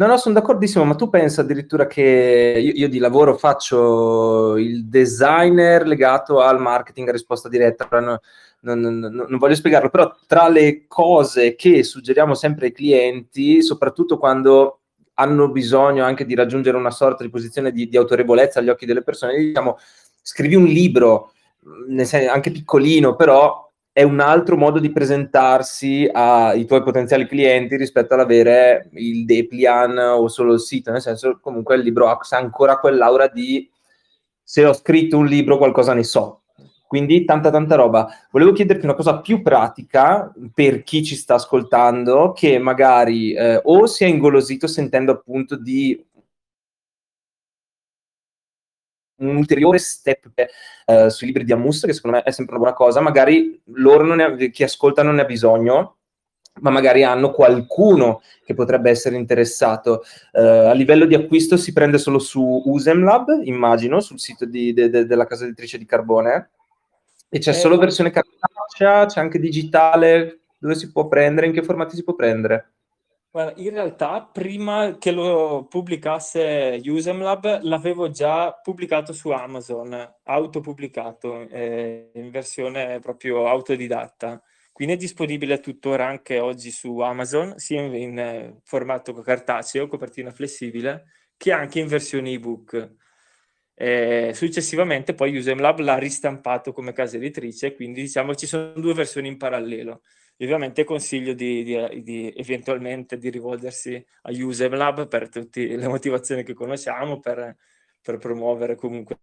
No, no, sono d'accordissimo, ma tu pensa addirittura che io, io, di lavoro faccio il designer legato al marketing a risposta diretta, non, non, non, non, voglio spiegarlo, però tra le cose che suggeriamo sempre ai clienti, soprattutto quando hanno bisogno anche di raggiungere una sorta di posizione di, di autorevolezza agli occhi delle persone, diciamo, scrivi un libro, anche piccolino, però è un altro modo di presentarsi ai tuoi potenziali clienti rispetto all'avere il Deplian o solo il sito, nel senso comunque il libro ha ancora quell'aura di se ho scritto un libro qualcosa ne so. Quindi tanta tanta roba. Volevo chiederti una cosa più pratica per chi ci sta ascoltando, che magari eh, o si è ingolosito sentendo appunto di un ulteriore step eh, sui libri di Ammus, che secondo me è sempre una buona cosa, magari loro ha, chi ascolta non ne ha bisogno, ma magari hanno qualcuno che potrebbe essere interessato. Uh, a livello di acquisto si prende solo su Usemlab, immagino, sul sito di, de, de, della casa editrice di Carbone, e c'è eh, solo versione cartacea, c'è anche digitale, dove si può prendere, in che formati si può prendere? In realtà prima che lo pubblicasse Usemlab l'avevo già pubblicato su Amazon, autopubblicato, eh, in versione proprio autodidatta. Quindi è disponibile tuttora anche oggi su Amazon, sia in, eh, formato cartaceo, copertina flessibile, che anche in versione ebook. Eh, successivamente poi Usemlab l'ha ristampato come casa editrice, quindi diciamo ci sono due versioni in parallelo ovviamente consiglio di, di, di, eventualmente di rivolgersi a UseMLab per tutte le motivazioni che conosciamo, per, per promuovere comunque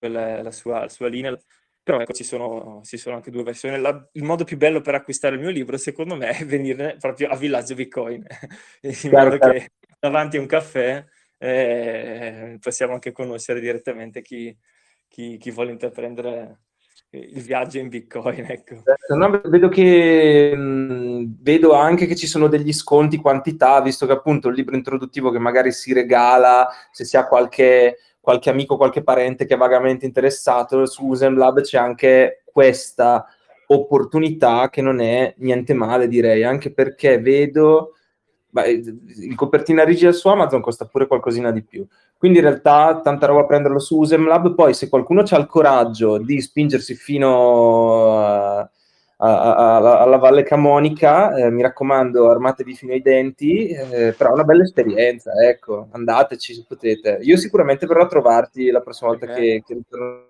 la, la, sua, la, sua, linea. Però ecco, ci sono, ci sono anche due versioni. La, il modo più bello per acquistare il mio libro, secondo me, è venire proprio a Villaggio Bitcoin, in modo che davanti a un caffè eh, possiamo anche conoscere direttamente chi, chi, chi vuole intraprendere il viaggio in Bitcoin, ecco. Certo, no, vedo che mh, vedo anche che ci sono degli sconti quantità, visto che appunto il libro introduttivo che magari si regala se si ha qualche, qualche amico, qualche parente che è vagamente interessato, su Usemlab c'è anche questa opportunità che non è niente male, direi, anche perché vedo il copertina rigida su Amazon costa pure qualcosina di più. Quindi in realtà tanta roba a prenderlo su Usemlab, poi se qualcuno ha il coraggio di spingersi fino a, a, a, alla Valle Camonica, eh, mi raccomando, armatevi fino ai denti, eh, però è una bella esperienza, ecco, andateci se potete. Io sicuramente verrò a trovarti la prossima volta okay. che, che ritorno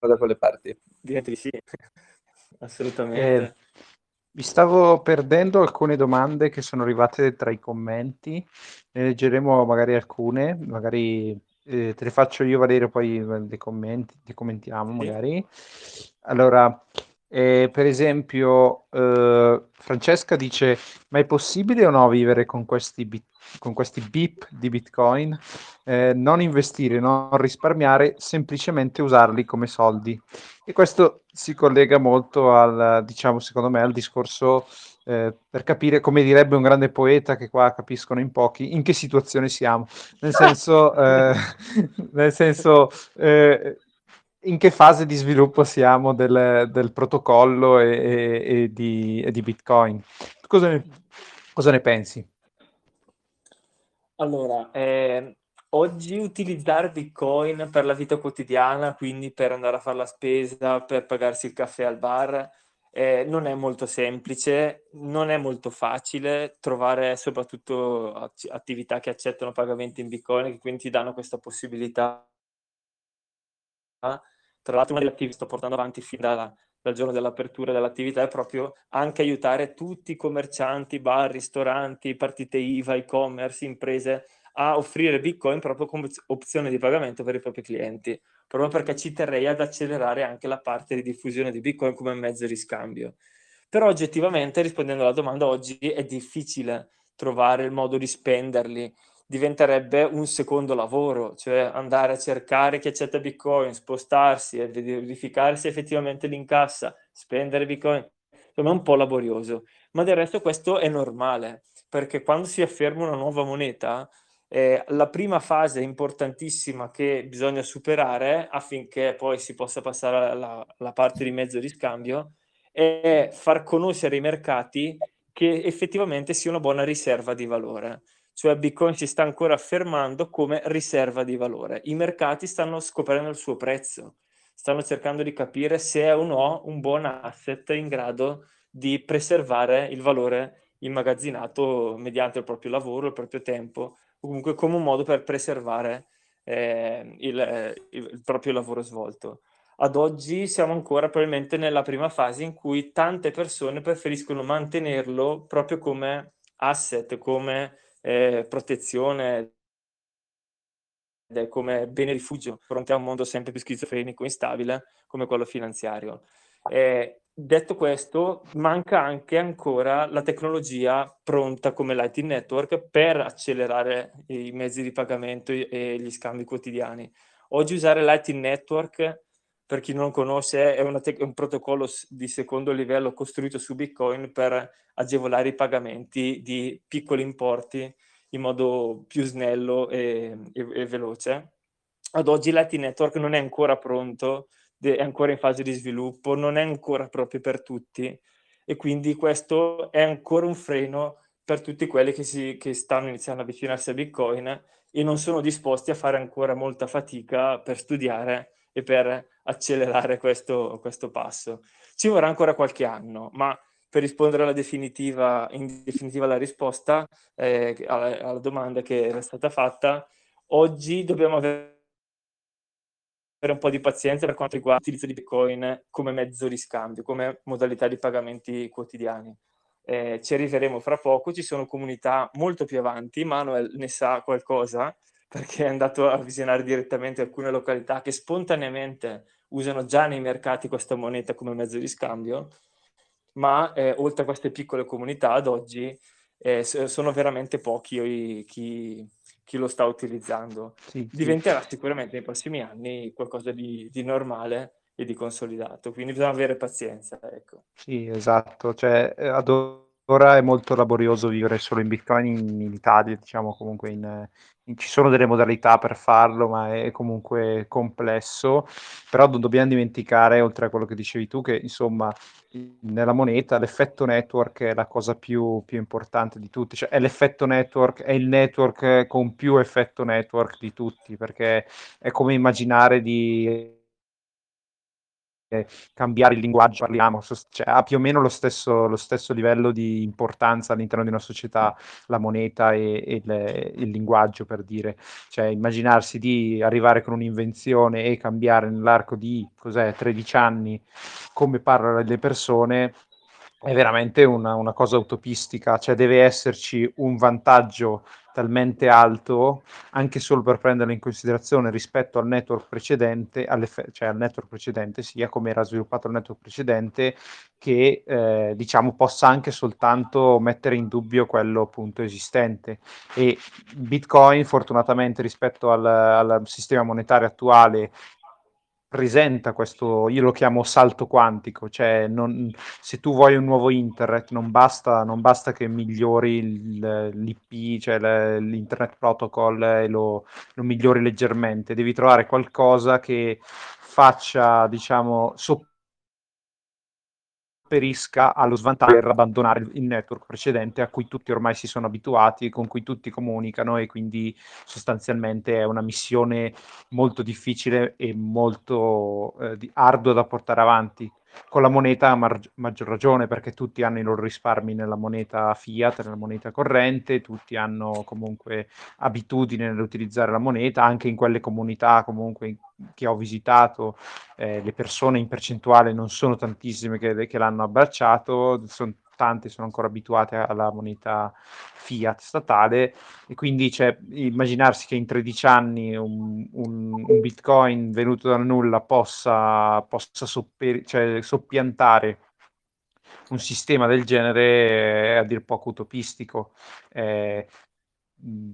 da quelle parti. Direi di sì, assolutamente. Eh. Vi stavo perdendo alcune domande che sono arrivate tra i commenti, ne leggeremo magari alcune, magari eh, te le faccio io Valerio, poi le, commenti, le commentiamo magari. Allora, eh, per esempio, eh, Francesca dice: Ma è possibile o no vivere con questi, bit- con questi BIP di Bitcoin? Eh, non investire, non risparmiare, semplicemente usarli come soldi. E questo si collega molto al, diciamo, secondo me, al discorso eh, per capire, come direbbe un grande poeta che qua capiscono in pochi, in che situazione siamo. Nel senso, eh, nel senso eh, in che fase di sviluppo siamo del, del protocollo e, e, e, di, e, di, Bitcoin. Cosa ne, Cosa ne pensi? Allora, eh, oggi utilizzare Bitcoin per la vita quotidiana, quindi per andare a fare la spesa, per pagarsi il caffè al bar, eh, non è molto semplice, non è molto facile trovare soprattutto attività che accettano pagamenti in Bitcoin, che quindi ti danno questa possibilità. Tra l'altro, una delle attività che sto portando avanti fin dalla, dal giorno dell'apertura dell'attività è proprio anche aiutare tutti i commercianti, bar, ristoranti, partite IVA, e-commerce, imprese a offrire Bitcoin proprio come opzione di pagamento per i propri clienti, proprio perché ci terrei ad accelerare anche la parte di diffusione di Bitcoin come mezzo di scambio. Però oggettivamente, rispondendo alla domanda, oggi è difficile trovare il modo di spenderli, diventerebbe un secondo lavoro, cioè andare a cercare chi accetta Bitcoin, spostarsi e verificare se effettivamente li incassa, spendere Bitcoin, insomma è un po' laborioso, ma del resto questo è normale, perché quando si afferma una nuova moneta, eh, la prima fase importantissima che bisogna superare affinché poi si possa passare alla, alla parte di mezzo di scambio è far conoscere i mercati che effettivamente sia una buona riserva di valore. Cioè Bitcoin si sta ancora affermando come riserva di valore. I mercati stanno scoprendo il suo prezzo, stanno cercando di capire se è o no un buon asset in grado di preservare il valore immagazzinato mediante il proprio lavoro, il proprio tempo comunque come un modo per preservare eh, il, eh, il, proprio lavoro svolto. Ad oggi siamo ancora probabilmente nella prima fase in cui tante persone preferiscono mantenerlo proprio come asset, come eh, protezione, come bene rifugio fronte a un mondo sempre più schizofrenico e instabile come quello finanziario. Eh, detto questo, manca anche ancora la tecnologia pronta come Lightning Network per accelerare i mezzi di pagamento e gli scambi quotidiani. Oggi usare Lightning Network, per chi non conosce, è, te- un protocollo di secondo livello costruito su Bitcoin per agevolare i pagamenti di piccoli importi in modo più snello e, e, e veloce. Ad oggi Lightning Network non è ancora pronto è ancora in fase di sviluppo, non è ancora proprio per tutti e quindi questo è ancora un freno per tutti quelli che, si, che stanno iniziando a avvicinarsi a Bitcoin e non sono disposti a fare ancora molta fatica per studiare e per accelerare questo, questo passo. Ci vorrà ancora qualche anno, ma per rispondere alla definitiva, in definitiva alla risposta eh, alla, alla domanda che era stata fatta, oggi dobbiamo avere un po' di pazienza per quanto riguarda l'utilizzo di Bitcoin come mezzo di scambio, come modalità di pagamenti quotidiani. Eh, ci arriveremo fra poco, ci sono comunità molto più avanti, Manuel ne sa qualcosa perché è andato a visionare direttamente alcune località che spontaneamente usano già nei mercati questa moneta come mezzo di scambio, ma eh, oltre a queste piccole comunità ad oggi eh, sono veramente pochi chi, chi lo sta utilizzando. Sì, Diventerà sì. sicuramente nei prossimi anni qualcosa di, di, normale e di consolidato, quindi bisogna avere pazienza. Ecco. Sì, esatto, cioè, eh, ad ora è molto laborioso vivere solo in Bitcoin in, in Italia, diciamo comunque in, in, ci sono delle modalità per farlo, ma è comunque complesso, però non dobbiamo dimenticare, oltre a quello che dicevi tu, che insomma nella moneta l'effetto network è la cosa più, più importante di tutti, cioè è l'effetto network, è il network con più effetto network di tutti, perché è come immaginare di cambiare il linguaggio, parliamo, cioè, ha più o meno lo stesso, lo stesso, livello di importanza all'interno di una società, la moneta e, e il, il, linguaggio, per dire. Cioè, immaginarsi di arrivare con un'invenzione e cambiare nell'arco di, cos'è, 13 anni come parlano le persone è veramente una, una cosa utopistica, cioè deve esserci un vantaggio talmente alto anche solo per prenderlo in considerazione rispetto al network precedente, cioè al network precedente, sia come era sviluppato il network precedente, che eh, diciamo possa anche soltanto mettere in dubbio quello appunto esistente. E Bitcoin, fortunatamente rispetto al, al sistema monetario attuale, presenta questo, io lo chiamo salto quantico, cioè non, se tu vuoi un nuovo internet non basta, non basta che migliori l'IP, cioè l'internet protocol e lo, lo, migliori leggermente, devi trovare qualcosa che faccia, diciamo, sopportare perisca allo svantaggio per abbandonare il network precedente a cui tutti ormai si sono abituati, con cui tutti comunicano e quindi sostanzialmente è una missione molto difficile e molto eh, ardua da portare avanti con la moneta a mar- maggior ragione perché tutti hanno i loro risparmi nella moneta fiat, nella moneta corrente, tutti hanno comunque abitudine nell'utilizzare la moneta, anche in quelle comunità comunque che ho visitato, eh, le persone in percentuale non sono tantissime che, che l'hanno abbracciato, sono tante sono ancora abituate alla moneta fiat statale e quindi cioè, immaginarsi che in 13 anni un, un, un bitcoin venuto dal nulla possa, possa sopper- cioè, soppiantare un sistema del genere è a dir poco utopistico. Eh,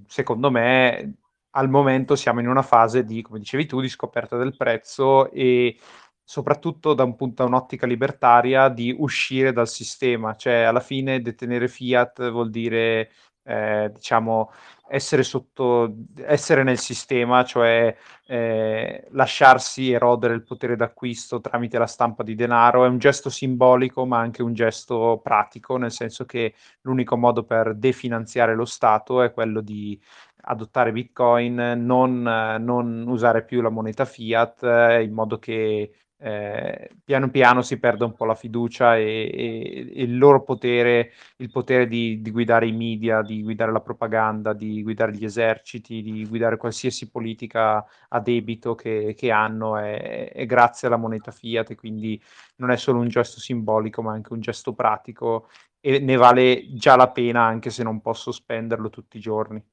secondo me al momento siamo in una fase di, come dicevi tu, di scoperta del prezzo e soprattutto da, un punto, da un'ottica libertaria, di uscire dal sistema. Cioè, alla fine detenere fiat vuol dire, eh, diciamo, essere, sotto, essere nel sistema, cioè eh, lasciarsi erodere il potere d'acquisto tramite la stampa di denaro. È un gesto simbolico, ma anche un gesto pratico, nel senso che l'unico modo per definanziare lo Stato è quello di adottare Bitcoin, non, non usare più la moneta fiat, eh, in modo che eh, piano piano si perde un po' la fiducia e, e, e il loro potere, il potere di, di, guidare i media, di guidare la propaganda, di guidare gli eserciti, di guidare qualsiasi politica a debito che, che hanno è, è, grazie alla moneta fiat e quindi non è solo un gesto simbolico ma anche un gesto pratico e ne vale già la pena anche se non posso spenderlo tutti i giorni.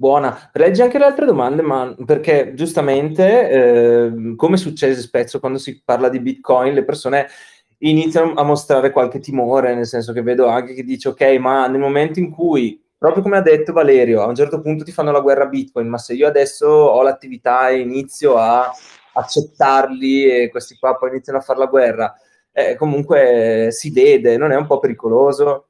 Buona. Leggi anche le altre domande, ma perché giustamente, eh, come succede spesso quando si parla di Bitcoin, le persone iniziano a mostrare qualche timore, nel senso che vedo anche chi dice, ok, ma nel momento in cui, proprio come ha detto Valerio, a un certo punto ti fanno la guerra Bitcoin, ma se io adesso ho l'attività e inizio a accettarli e questi qua poi iniziano a fare la guerra, eh, comunque si vede, non è un po' pericoloso?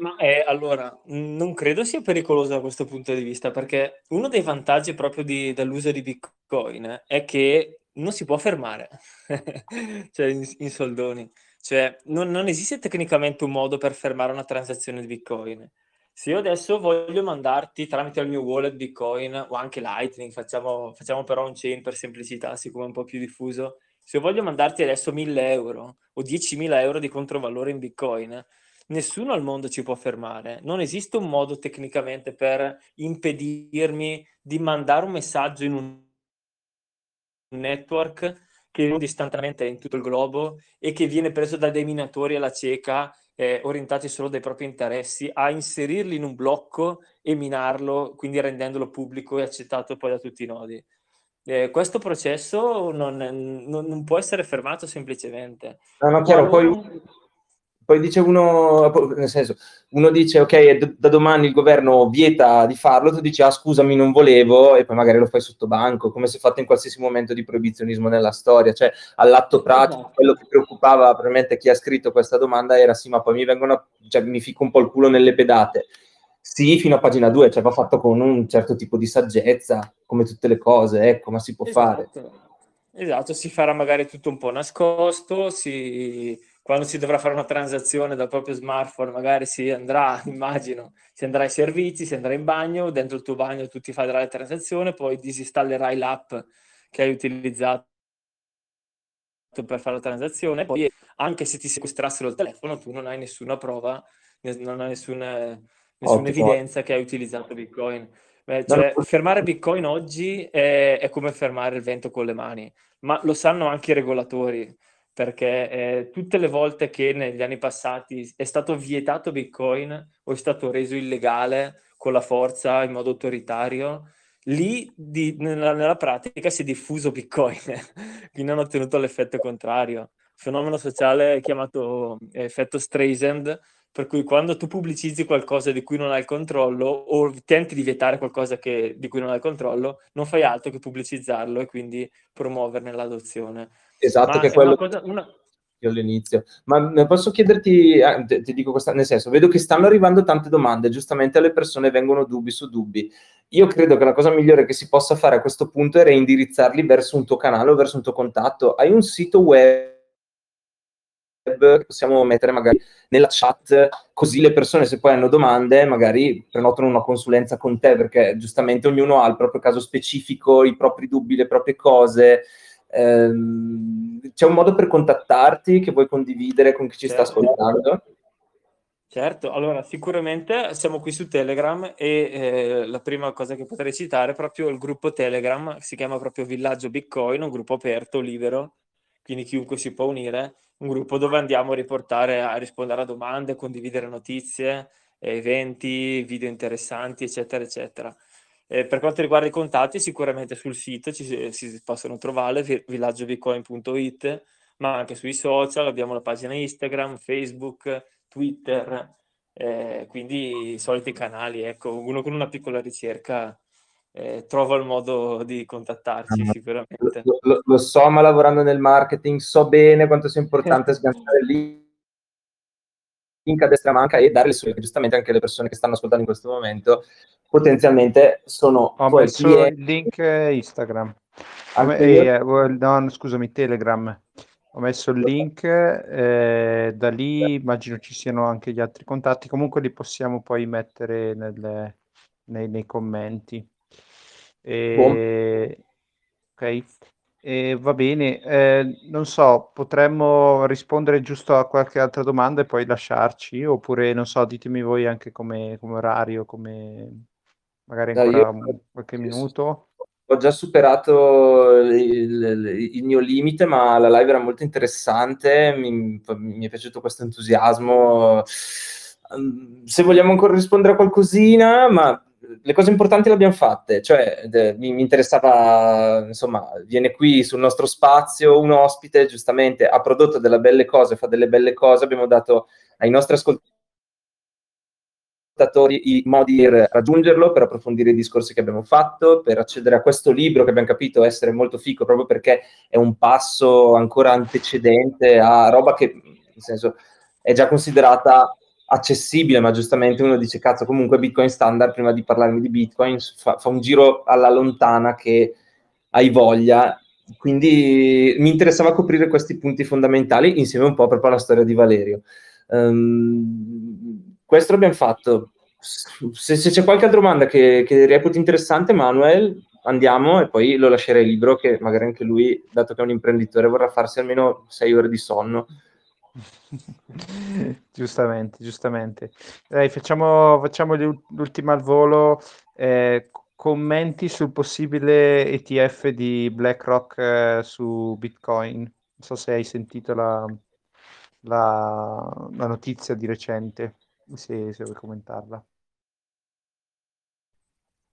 Ma eh, allora, non credo sia pericoloso da questo punto di vista, perché uno dei vantaggi proprio di- dell'uso di Bitcoin è che non si può fermare, cioè in, in soldoni. Cioè, non, non esiste tecnicamente un modo per fermare una transazione di Bitcoin. Se io adesso voglio mandarti tramite il mio wallet Bitcoin o anche Lightning, facciamo, facciamo però un chain per semplicità, siccome è un po' più diffuso. Se io voglio mandarti adesso 1000 euro o 10.000 euro di controvalore in Bitcoin, nessuno al mondo ci può fermare. Non esiste un modo tecnicamente per impedirmi di mandare un messaggio in un network che istantaneamente è in tutto il globo e che viene preso da dei minatori alla cieca eh, orientati solo dai propri interessi a inserirli in un blocco e minarlo, quindi rendendolo pubblico e accettato poi da tutti i nodi. Eh, questo processo non, non, non, può essere fermato semplicemente. No, no, chiaro, poi poi dice uno, nel senso, uno dice ok, da domani il governo vieta di farlo, tu dici ah scusami non volevo e poi magari lo fai sotto banco, come si è fatto in qualsiasi momento di proibizionismo nella storia, cioè all'atto pratico, esatto. quello che preoccupava probabilmente chi ha scritto questa domanda era sì ma poi mi vengono, cioè mi fico un po' il culo nelle pedate. Sì, fino a pagina 2, cioè va fatto con un certo tipo di saggezza, come tutte le cose, ecco, ma si può esatto. fare. Esatto, si farà magari tutto un po' nascosto, si quando si dovrà fare una transazione dal proprio smartphone, magari si andrà, immagino, si andrà ai servizi, si andrà in bagno, dentro il tuo bagno tu ti farai la transazione, poi disinstallerai l'app che hai utilizzato per fare la transazione, poi anche se ti sequestrassero il telefono, tu non hai nessuna prova, non hai nessuna, nessuna evidenza che hai utilizzato Bitcoin. Beh, cioè, fermare Bitcoin oggi è, è come fermare il vento con le mani, ma lo sanno anche i regolatori perché eh, tutte le volte che negli anni passati è stato vietato Bitcoin o è stato reso illegale con la forza in modo autoritario, lì di, nella, nella, pratica si è diffuso Bitcoin, quindi hanno ottenuto l'effetto contrario. Fenomeno sociale chiamato eh, effetto Streisand, per cui quando tu pubblicizzi qualcosa di cui non hai il controllo o tenti di vietare qualcosa che, di cui non hai il controllo, non fai altro che pubblicizzarlo e quindi promuoverne l'adozione. Esatto, Ma che è quello... Una cosa, una, io all'inizio. Ma posso chiederti, eh, ti, ti dico questa, nel senso, vedo che stanno arrivando tante domande, giustamente alle persone vengono dubbi su dubbi. Io credo che la cosa migliore che si possa fare a questo punto è reindirizzarli verso un tuo canale o verso un tuo contatto. Hai un sito web possiamo mettere magari nella chat, così le persone se poi hanno domande magari prenotano una consulenza con te, perché giustamente ognuno ha il proprio caso specifico, i propri dubbi, le proprie cose. Ehm, c'è un modo per contattarti che vuoi condividere con chi ci certo. sta ascoltando? Certo, allora sicuramente siamo qui su Telegram e eh, la prima cosa che potrei citare è proprio il gruppo Telegram, si chiama proprio Villaggio Bitcoin, un gruppo aperto, libero, quindi chiunque si può unire un gruppo dove andiamo a riportare, a rispondere a domande, condividere notizie, eventi, video interessanti, eccetera, eccetera. Eh, per quanto riguarda i contatti, sicuramente sul sito ci si possono trovare villaggiobicoin.it, ma anche sui social, abbiamo la pagina Instagram, Facebook, Twitter, eh, quindi i soliti canali, ecco, uno con una piccola ricerca eh, trova il modo di contattarci ah, sicuramente. Lo, lo, lo, so, ma lavorando nel marketing so bene quanto sia importante sganciare il link a destra manca e dare le sue, giustamente anche le persone che stanno ascoltando in questo momento potenzialmente sono Ho messo il link Instagram. Eh, eh, no, scusami, Telegram. Ho messo il link, eh, da lì immagino ci siano anche gli altri contatti, comunque li possiamo poi mettere nelle, nei, nei commenti. E... Ok, e va bene. Eh, non so, potremmo rispondere giusto a qualche altra domanda e poi lasciarci, oppure non so, ditemi voi anche come, come orario, come magari ancora io, qualche minuto. Ho già superato il, il, il, mio limite, ma la live era molto interessante, mi, mi è piaciuto questo entusiasmo. Se vogliamo ancora rispondere a qualcosina, ma le cose importanti le abbiamo fatte, cioè de, mi, mi, interessava, insomma, viene qui sul nostro spazio un ospite, giustamente ha prodotto delle belle cose, fa delle belle cose, abbiamo dato ai nostri ascoltatori i modi per raggiungerlo, per approfondire i discorsi che abbiamo fatto, per accedere a questo libro che abbiamo capito essere molto fico proprio perché è un passo ancora antecedente a roba che, nel senso, è già considerata accessibile, ma giustamente uno dice cazzo comunque Bitcoin standard prima di parlarmi di Bitcoin fa, fa un giro alla lontana che hai voglia. Quindi mi interessava coprire questi punti fondamentali insieme un po' proprio alla storia di Valerio. Um, questo l'abbiamo fatto. Se, se, c'è qualche altra domanda che, che reputi interessante Manuel andiamo e poi lo lascerei libero che magari anche lui dato che è un imprenditore vorrà farsi almeno sei ore di sonno giustamente, giustamente. Dai, facciamo, facciamo l'ultima al volo. Eh, commenti sul possibile ETF di BlackRock eh, su Bitcoin. Non so se hai sentito la, la, la notizia di recente, se, se vuoi commentarla.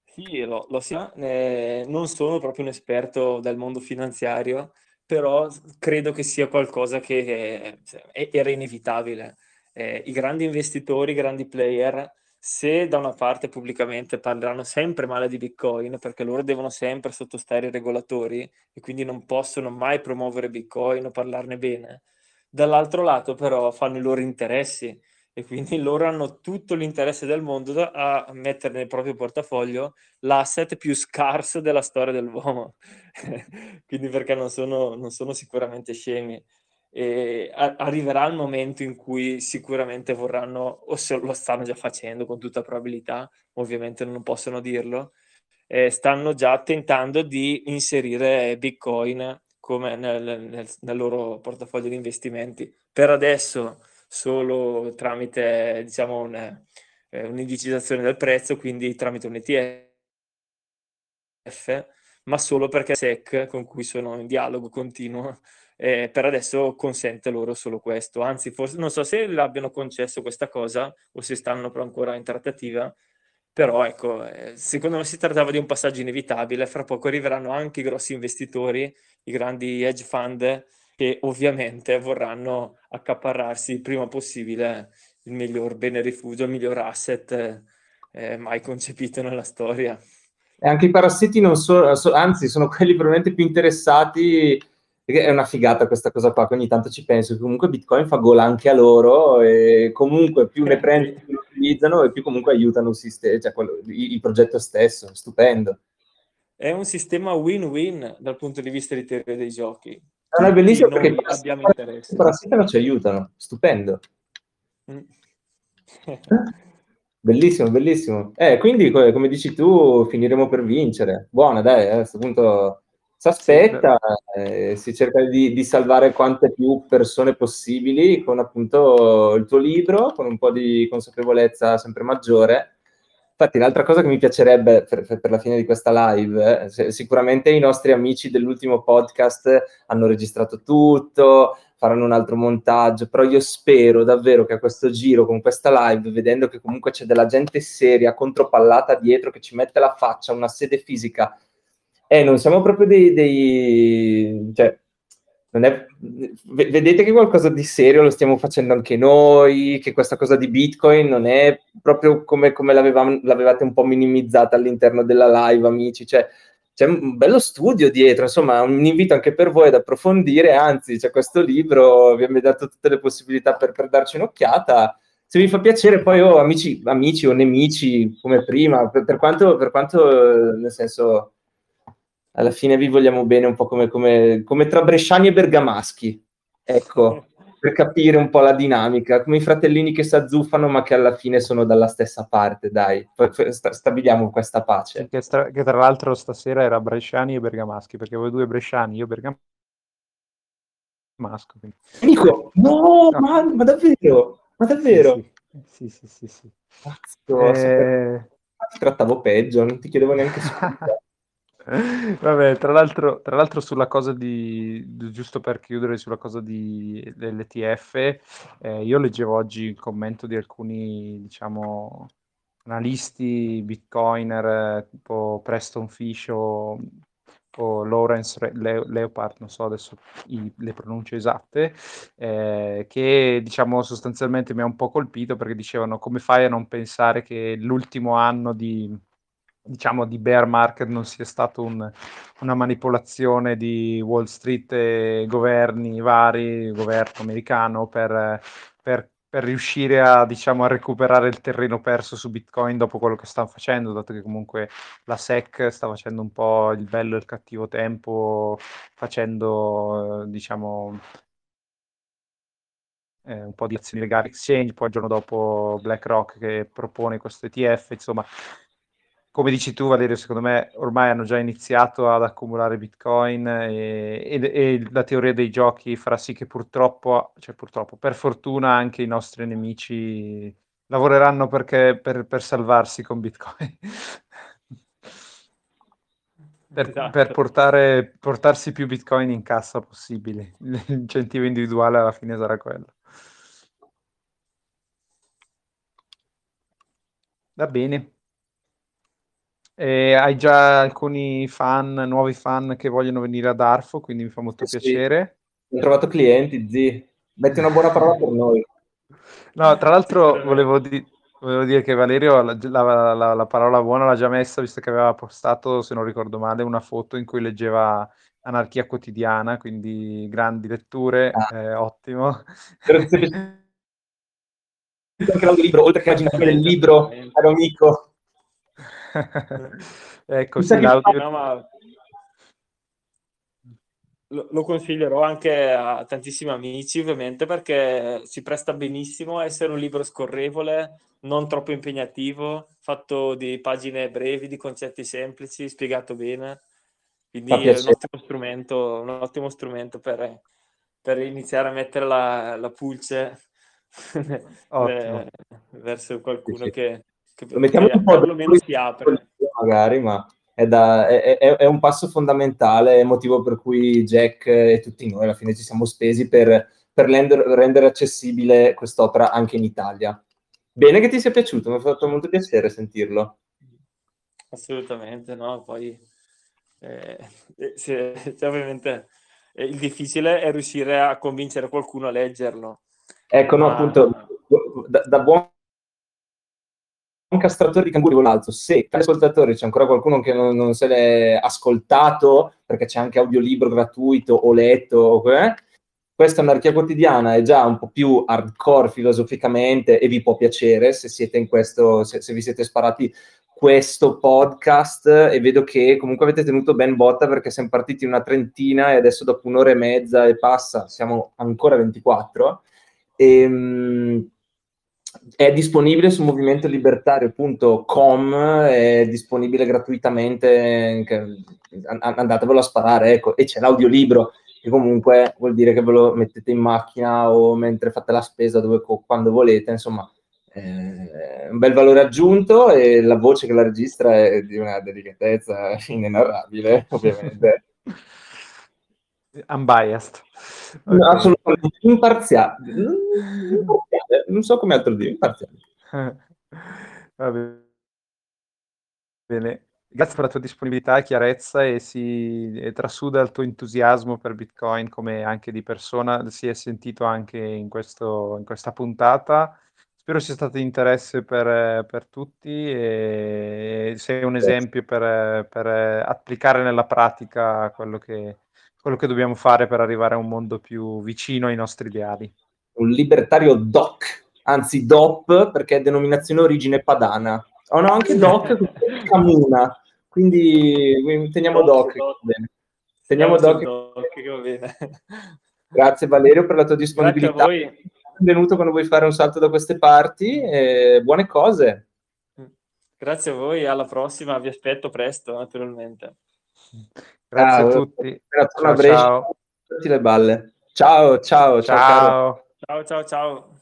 Sì, lo, lo so. Eh, non sono proprio un esperto del mondo finanziario, però credo che sia qualcosa che eh, era inevitabile. Eh, I grandi investitori, i grandi player, se da una parte pubblicamente parleranno sempre male di Bitcoin, perché loro devono sempre sottostare ai regolatori e quindi non possono mai promuovere Bitcoin o parlarne bene, dall'altro lato però fanno i loro interessi e quindi loro hanno tutto l'interesse del mondo a mettere nel proprio portafoglio l'asset più scarso della storia dell'uomo. quindi perché non sono, non sono sicuramente scemi. E a- arriverà il momento in cui sicuramente vorranno, o se lo stanno già facendo con tutta probabilità, ovviamente non possono dirlo, eh, stanno già tentando di inserire Bitcoin come nel, nel, nel loro portafoglio di investimenti. Per adesso solo tramite diciamo un, eh, un'indicizzazione del prezzo, quindi tramite un ETF, ma solo perché SEC con cui sono in dialogo continuo eh, per adesso consente loro solo questo. Anzi, forse non so se l'abbiano concesso questa cosa o se stanno ancora in trattativa, però ecco, eh, secondo me si trattava di un passaggio inevitabile. Fra poco arriveranno anche i grossi investitori, i grandi hedge fund che ovviamente vorranno accaparrarsi il prima possibile il miglior bene rifugio, il miglior asset eh, mai concepito nella storia. E anche i parassiti non sono, anzi, sono quelli probabilmente più interessati è una figata questa cosa qua, che ogni tanto ci penso, che comunque Bitcoin fa gola anche a loro e comunque più ne prendono, più lo utilizzano e più comunque aiutano il, sistema, cioè quello, il progetto stesso, stupendo. È un sistema win-win dal punto di vista di teoria dei giochi. Non è bellissimo perché abbiamo interesse. i parassiti non ci aiutano, stupendo. Mm. Bellissimo, bellissimo. Eh, quindi, co- come dici tu, finiremo per vincere. Buona, dai, a questo punto si aspetta, eh, si cerca di, di salvare quante più persone possibili con appunto il tuo libro, con un po' di consapevolezza sempre maggiore. Infatti, l'altra cosa che mi piacerebbe per, per la fine di questa live, eh, sicuramente i nostri amici dell'ultimo podcast hanno registrato tutto, faranno un altro montaggio, però io spero davvero che a questo giro, con questa live, vedendo che comunque c'è della gente seria, contropallata dietro, che ci mette la faccia, una sede fisica, e non siamo proprio dei... dei cioè, è, vedete che qualcosa di serio lo stiamo facendo anche noi, che questa cosa di Bitcoin non è proprio come, come l'avevate un po' minimizzata all'interno della live, amici, cioè c'è un bello studio dietro, insomma, un invito anche per voi ad approfondire, anzi, c'è questo libro, vi abbiamo dato tutte le possibilità per, per darci un'occhiata. Se vi fa piacere, poi oh, amici, amici o nemici, come prima, per, per quanto, per quanto, nel senso, alla fine vi vogliamo bene un po' come, come, come tra bresciani e bergamaschi, ecco, per capire un po' la dinamica, come i fratellini che si azzuffano ma che alla fine sono dalla stessa parte, dai, stabiliamo questa pace. Che, stra- che tra l'altro stasera era Bresciani e Bergamaschi, perché voi due Bresciani, io Bergamasco. quindi- Dico, no, No. ma, ma davvero? Ma davvero? Sì, sì, sì, sì, sì. Cazzo, Eh, ti trattavo peggio, non ti chiedevo neanche scusa. Vabbè, tra l'altro, tra l'altro sulla cosa di, giusto per chiudere sulla cosa di, dell'ETF, eh, io leggevo oggi il commento di alcuni, diciamo, analisti bitcoiner, eh, tipo Preston Fish o, o Lawrence Re- Le- Leopard, non so adesso i- le pronunce esatte, eh, che diciamo sostanzialmente mi ha un po' colpito perché dicevano come fai a non pensare che l'ultimo anno di diciamo di bear market non sia stato un- una manipolazione di Wall Street e governi vari, governo americano per, per- per riuscire a, diciamo, a recuperare il terreno perso su Bitcoin dopo quello che stanno facendo, dato che comunque la SEC sta facendo un po' il bello e il cattivo tempo, facendo, diciamo, eh, un po' di azioni legali exchange, poi il giorno dopo BlackRock che propone questo ETF, insomma, come dici tu Valerio, secondo me ormai hanno già iniziato ad accumulare Bitcoin e, e- e la teoria dei giochi farà sì che purtroppo, cioè purtroppo, per fortuna anche i nostri nemici lavoreranno perché, per, per salvarsi con Bitcoin. Per, Esatto. per portare, portarsi più Bitcoin in cassa possibile. L'incentivo individuale alla fine sarà quello. Va bene. E hai già alcuni fan, nuovi fan che vogliono venire ad Arfo, quindi mi fa molto Sì. piacere. Ho trovato clienti, zi. Metti una buona parola per noi. No, tra l'altro volevo, di- volevo dire che Valerio la, la- la- la parola buona l'ha già messa, visto che aveva postato, se non ricordo male, una foto in cui leggeva Anarchia quotidiana, quindi grandi letture, Ah. eh, ottimo. Piaciuto anche libro, oltre che la del libro, caro amico. ecco, sì, l'audio... No, ma lo, lo consiglierò anche a tantissimi amici, ovviamente, perché si presta benissimo a essere un libro scorrevole, non troppo impegnativo, fatto di pagine brevi, di concetti semplici, spiegato bene. Quindi è un ottimo strumento, un ottimo strumento per, per iniziare a mettere la, la pulce eh, verso qualcuno Sì, sì. che, che, Lo mettiamo un po' perlomeno si apre. magari, ma è, da- è- è- è un passo fondamentale, è il motivo per cui Jack e tutti noi alla fine ci siamo spesi per, per render- rendere accessibile quest'opera anche in Italia. Bene che ti sia piaciuto, mi ha fatto molto piacere sentirlo. Assolutamente, no? Poi eh, eh, se- cioè, ovviamente eh, il difficile è riuscire a convincere qualcuno a leggerlo. Ecco, no, Ma- appunto, da, da buon un castratore di canguri l'altro. Se tra gli c'è ancora qualcuno che non, non se l'è ascoltato, perché c'è anche audiolibro gratuito o letto, eh, questa anarchia quotidiana è già un po' più hardcore filosoficamente e vi può piacere se siete in questo, se, se vi siete sparati questo podcast e vedo che comunque avete tenuto ben botta perché siamo partiti una trentina e adesso dopo un'ora e mezza e passa siamo ancora 24. E, um, è disponibile su movimentolibertario.com, è disponibile gratuitamente, andatevelo a sparare, ecco, e c'è l'audiolibro, che comunque vuol dire che ve lo mettete in macchina o mentre fate la spesa dove, quando volete, insomma, è un bel valore aggiunto e la voce che la registra è di una delicatezza inenarrabile, ovviamente. Unbiased. No, assolutamente imparziale. imparziale. Non so come altro dire, imparziale. Va bene. Grazie per la tua disponibilità e chiarezza e si e trasuda il tuo entusiasmo per Bitcoin come anche di persona, si è sentito anche in, questo, in questa puntata. Spero sia stato di interesse per, per tutti e sei un esempio per, per applicare nella pratica quello che, quello che dobbiamo fare per arrivare a un mondo più vicino ai nostri ideali. Un libertario DOC, anzi DOP, perché è denominazione origine padana. Oh no, anche DOC Camuna, quindi teniamo DOC. DOC. Bene. Teniamo DOC. DOC Grazie Valerio per la tua disponibilità. Grazie a voi. Benvenuto quando vuoi fare un salto da queste parti e buone cose. Grazie a voi, alla prossima, vi aspetto presto naturalmente. Grazie ciao, a tutti. Ciao, ciao. ciao. le balle. Ciao, ciao, ciao. Ciao, ciao, ciao. ciao.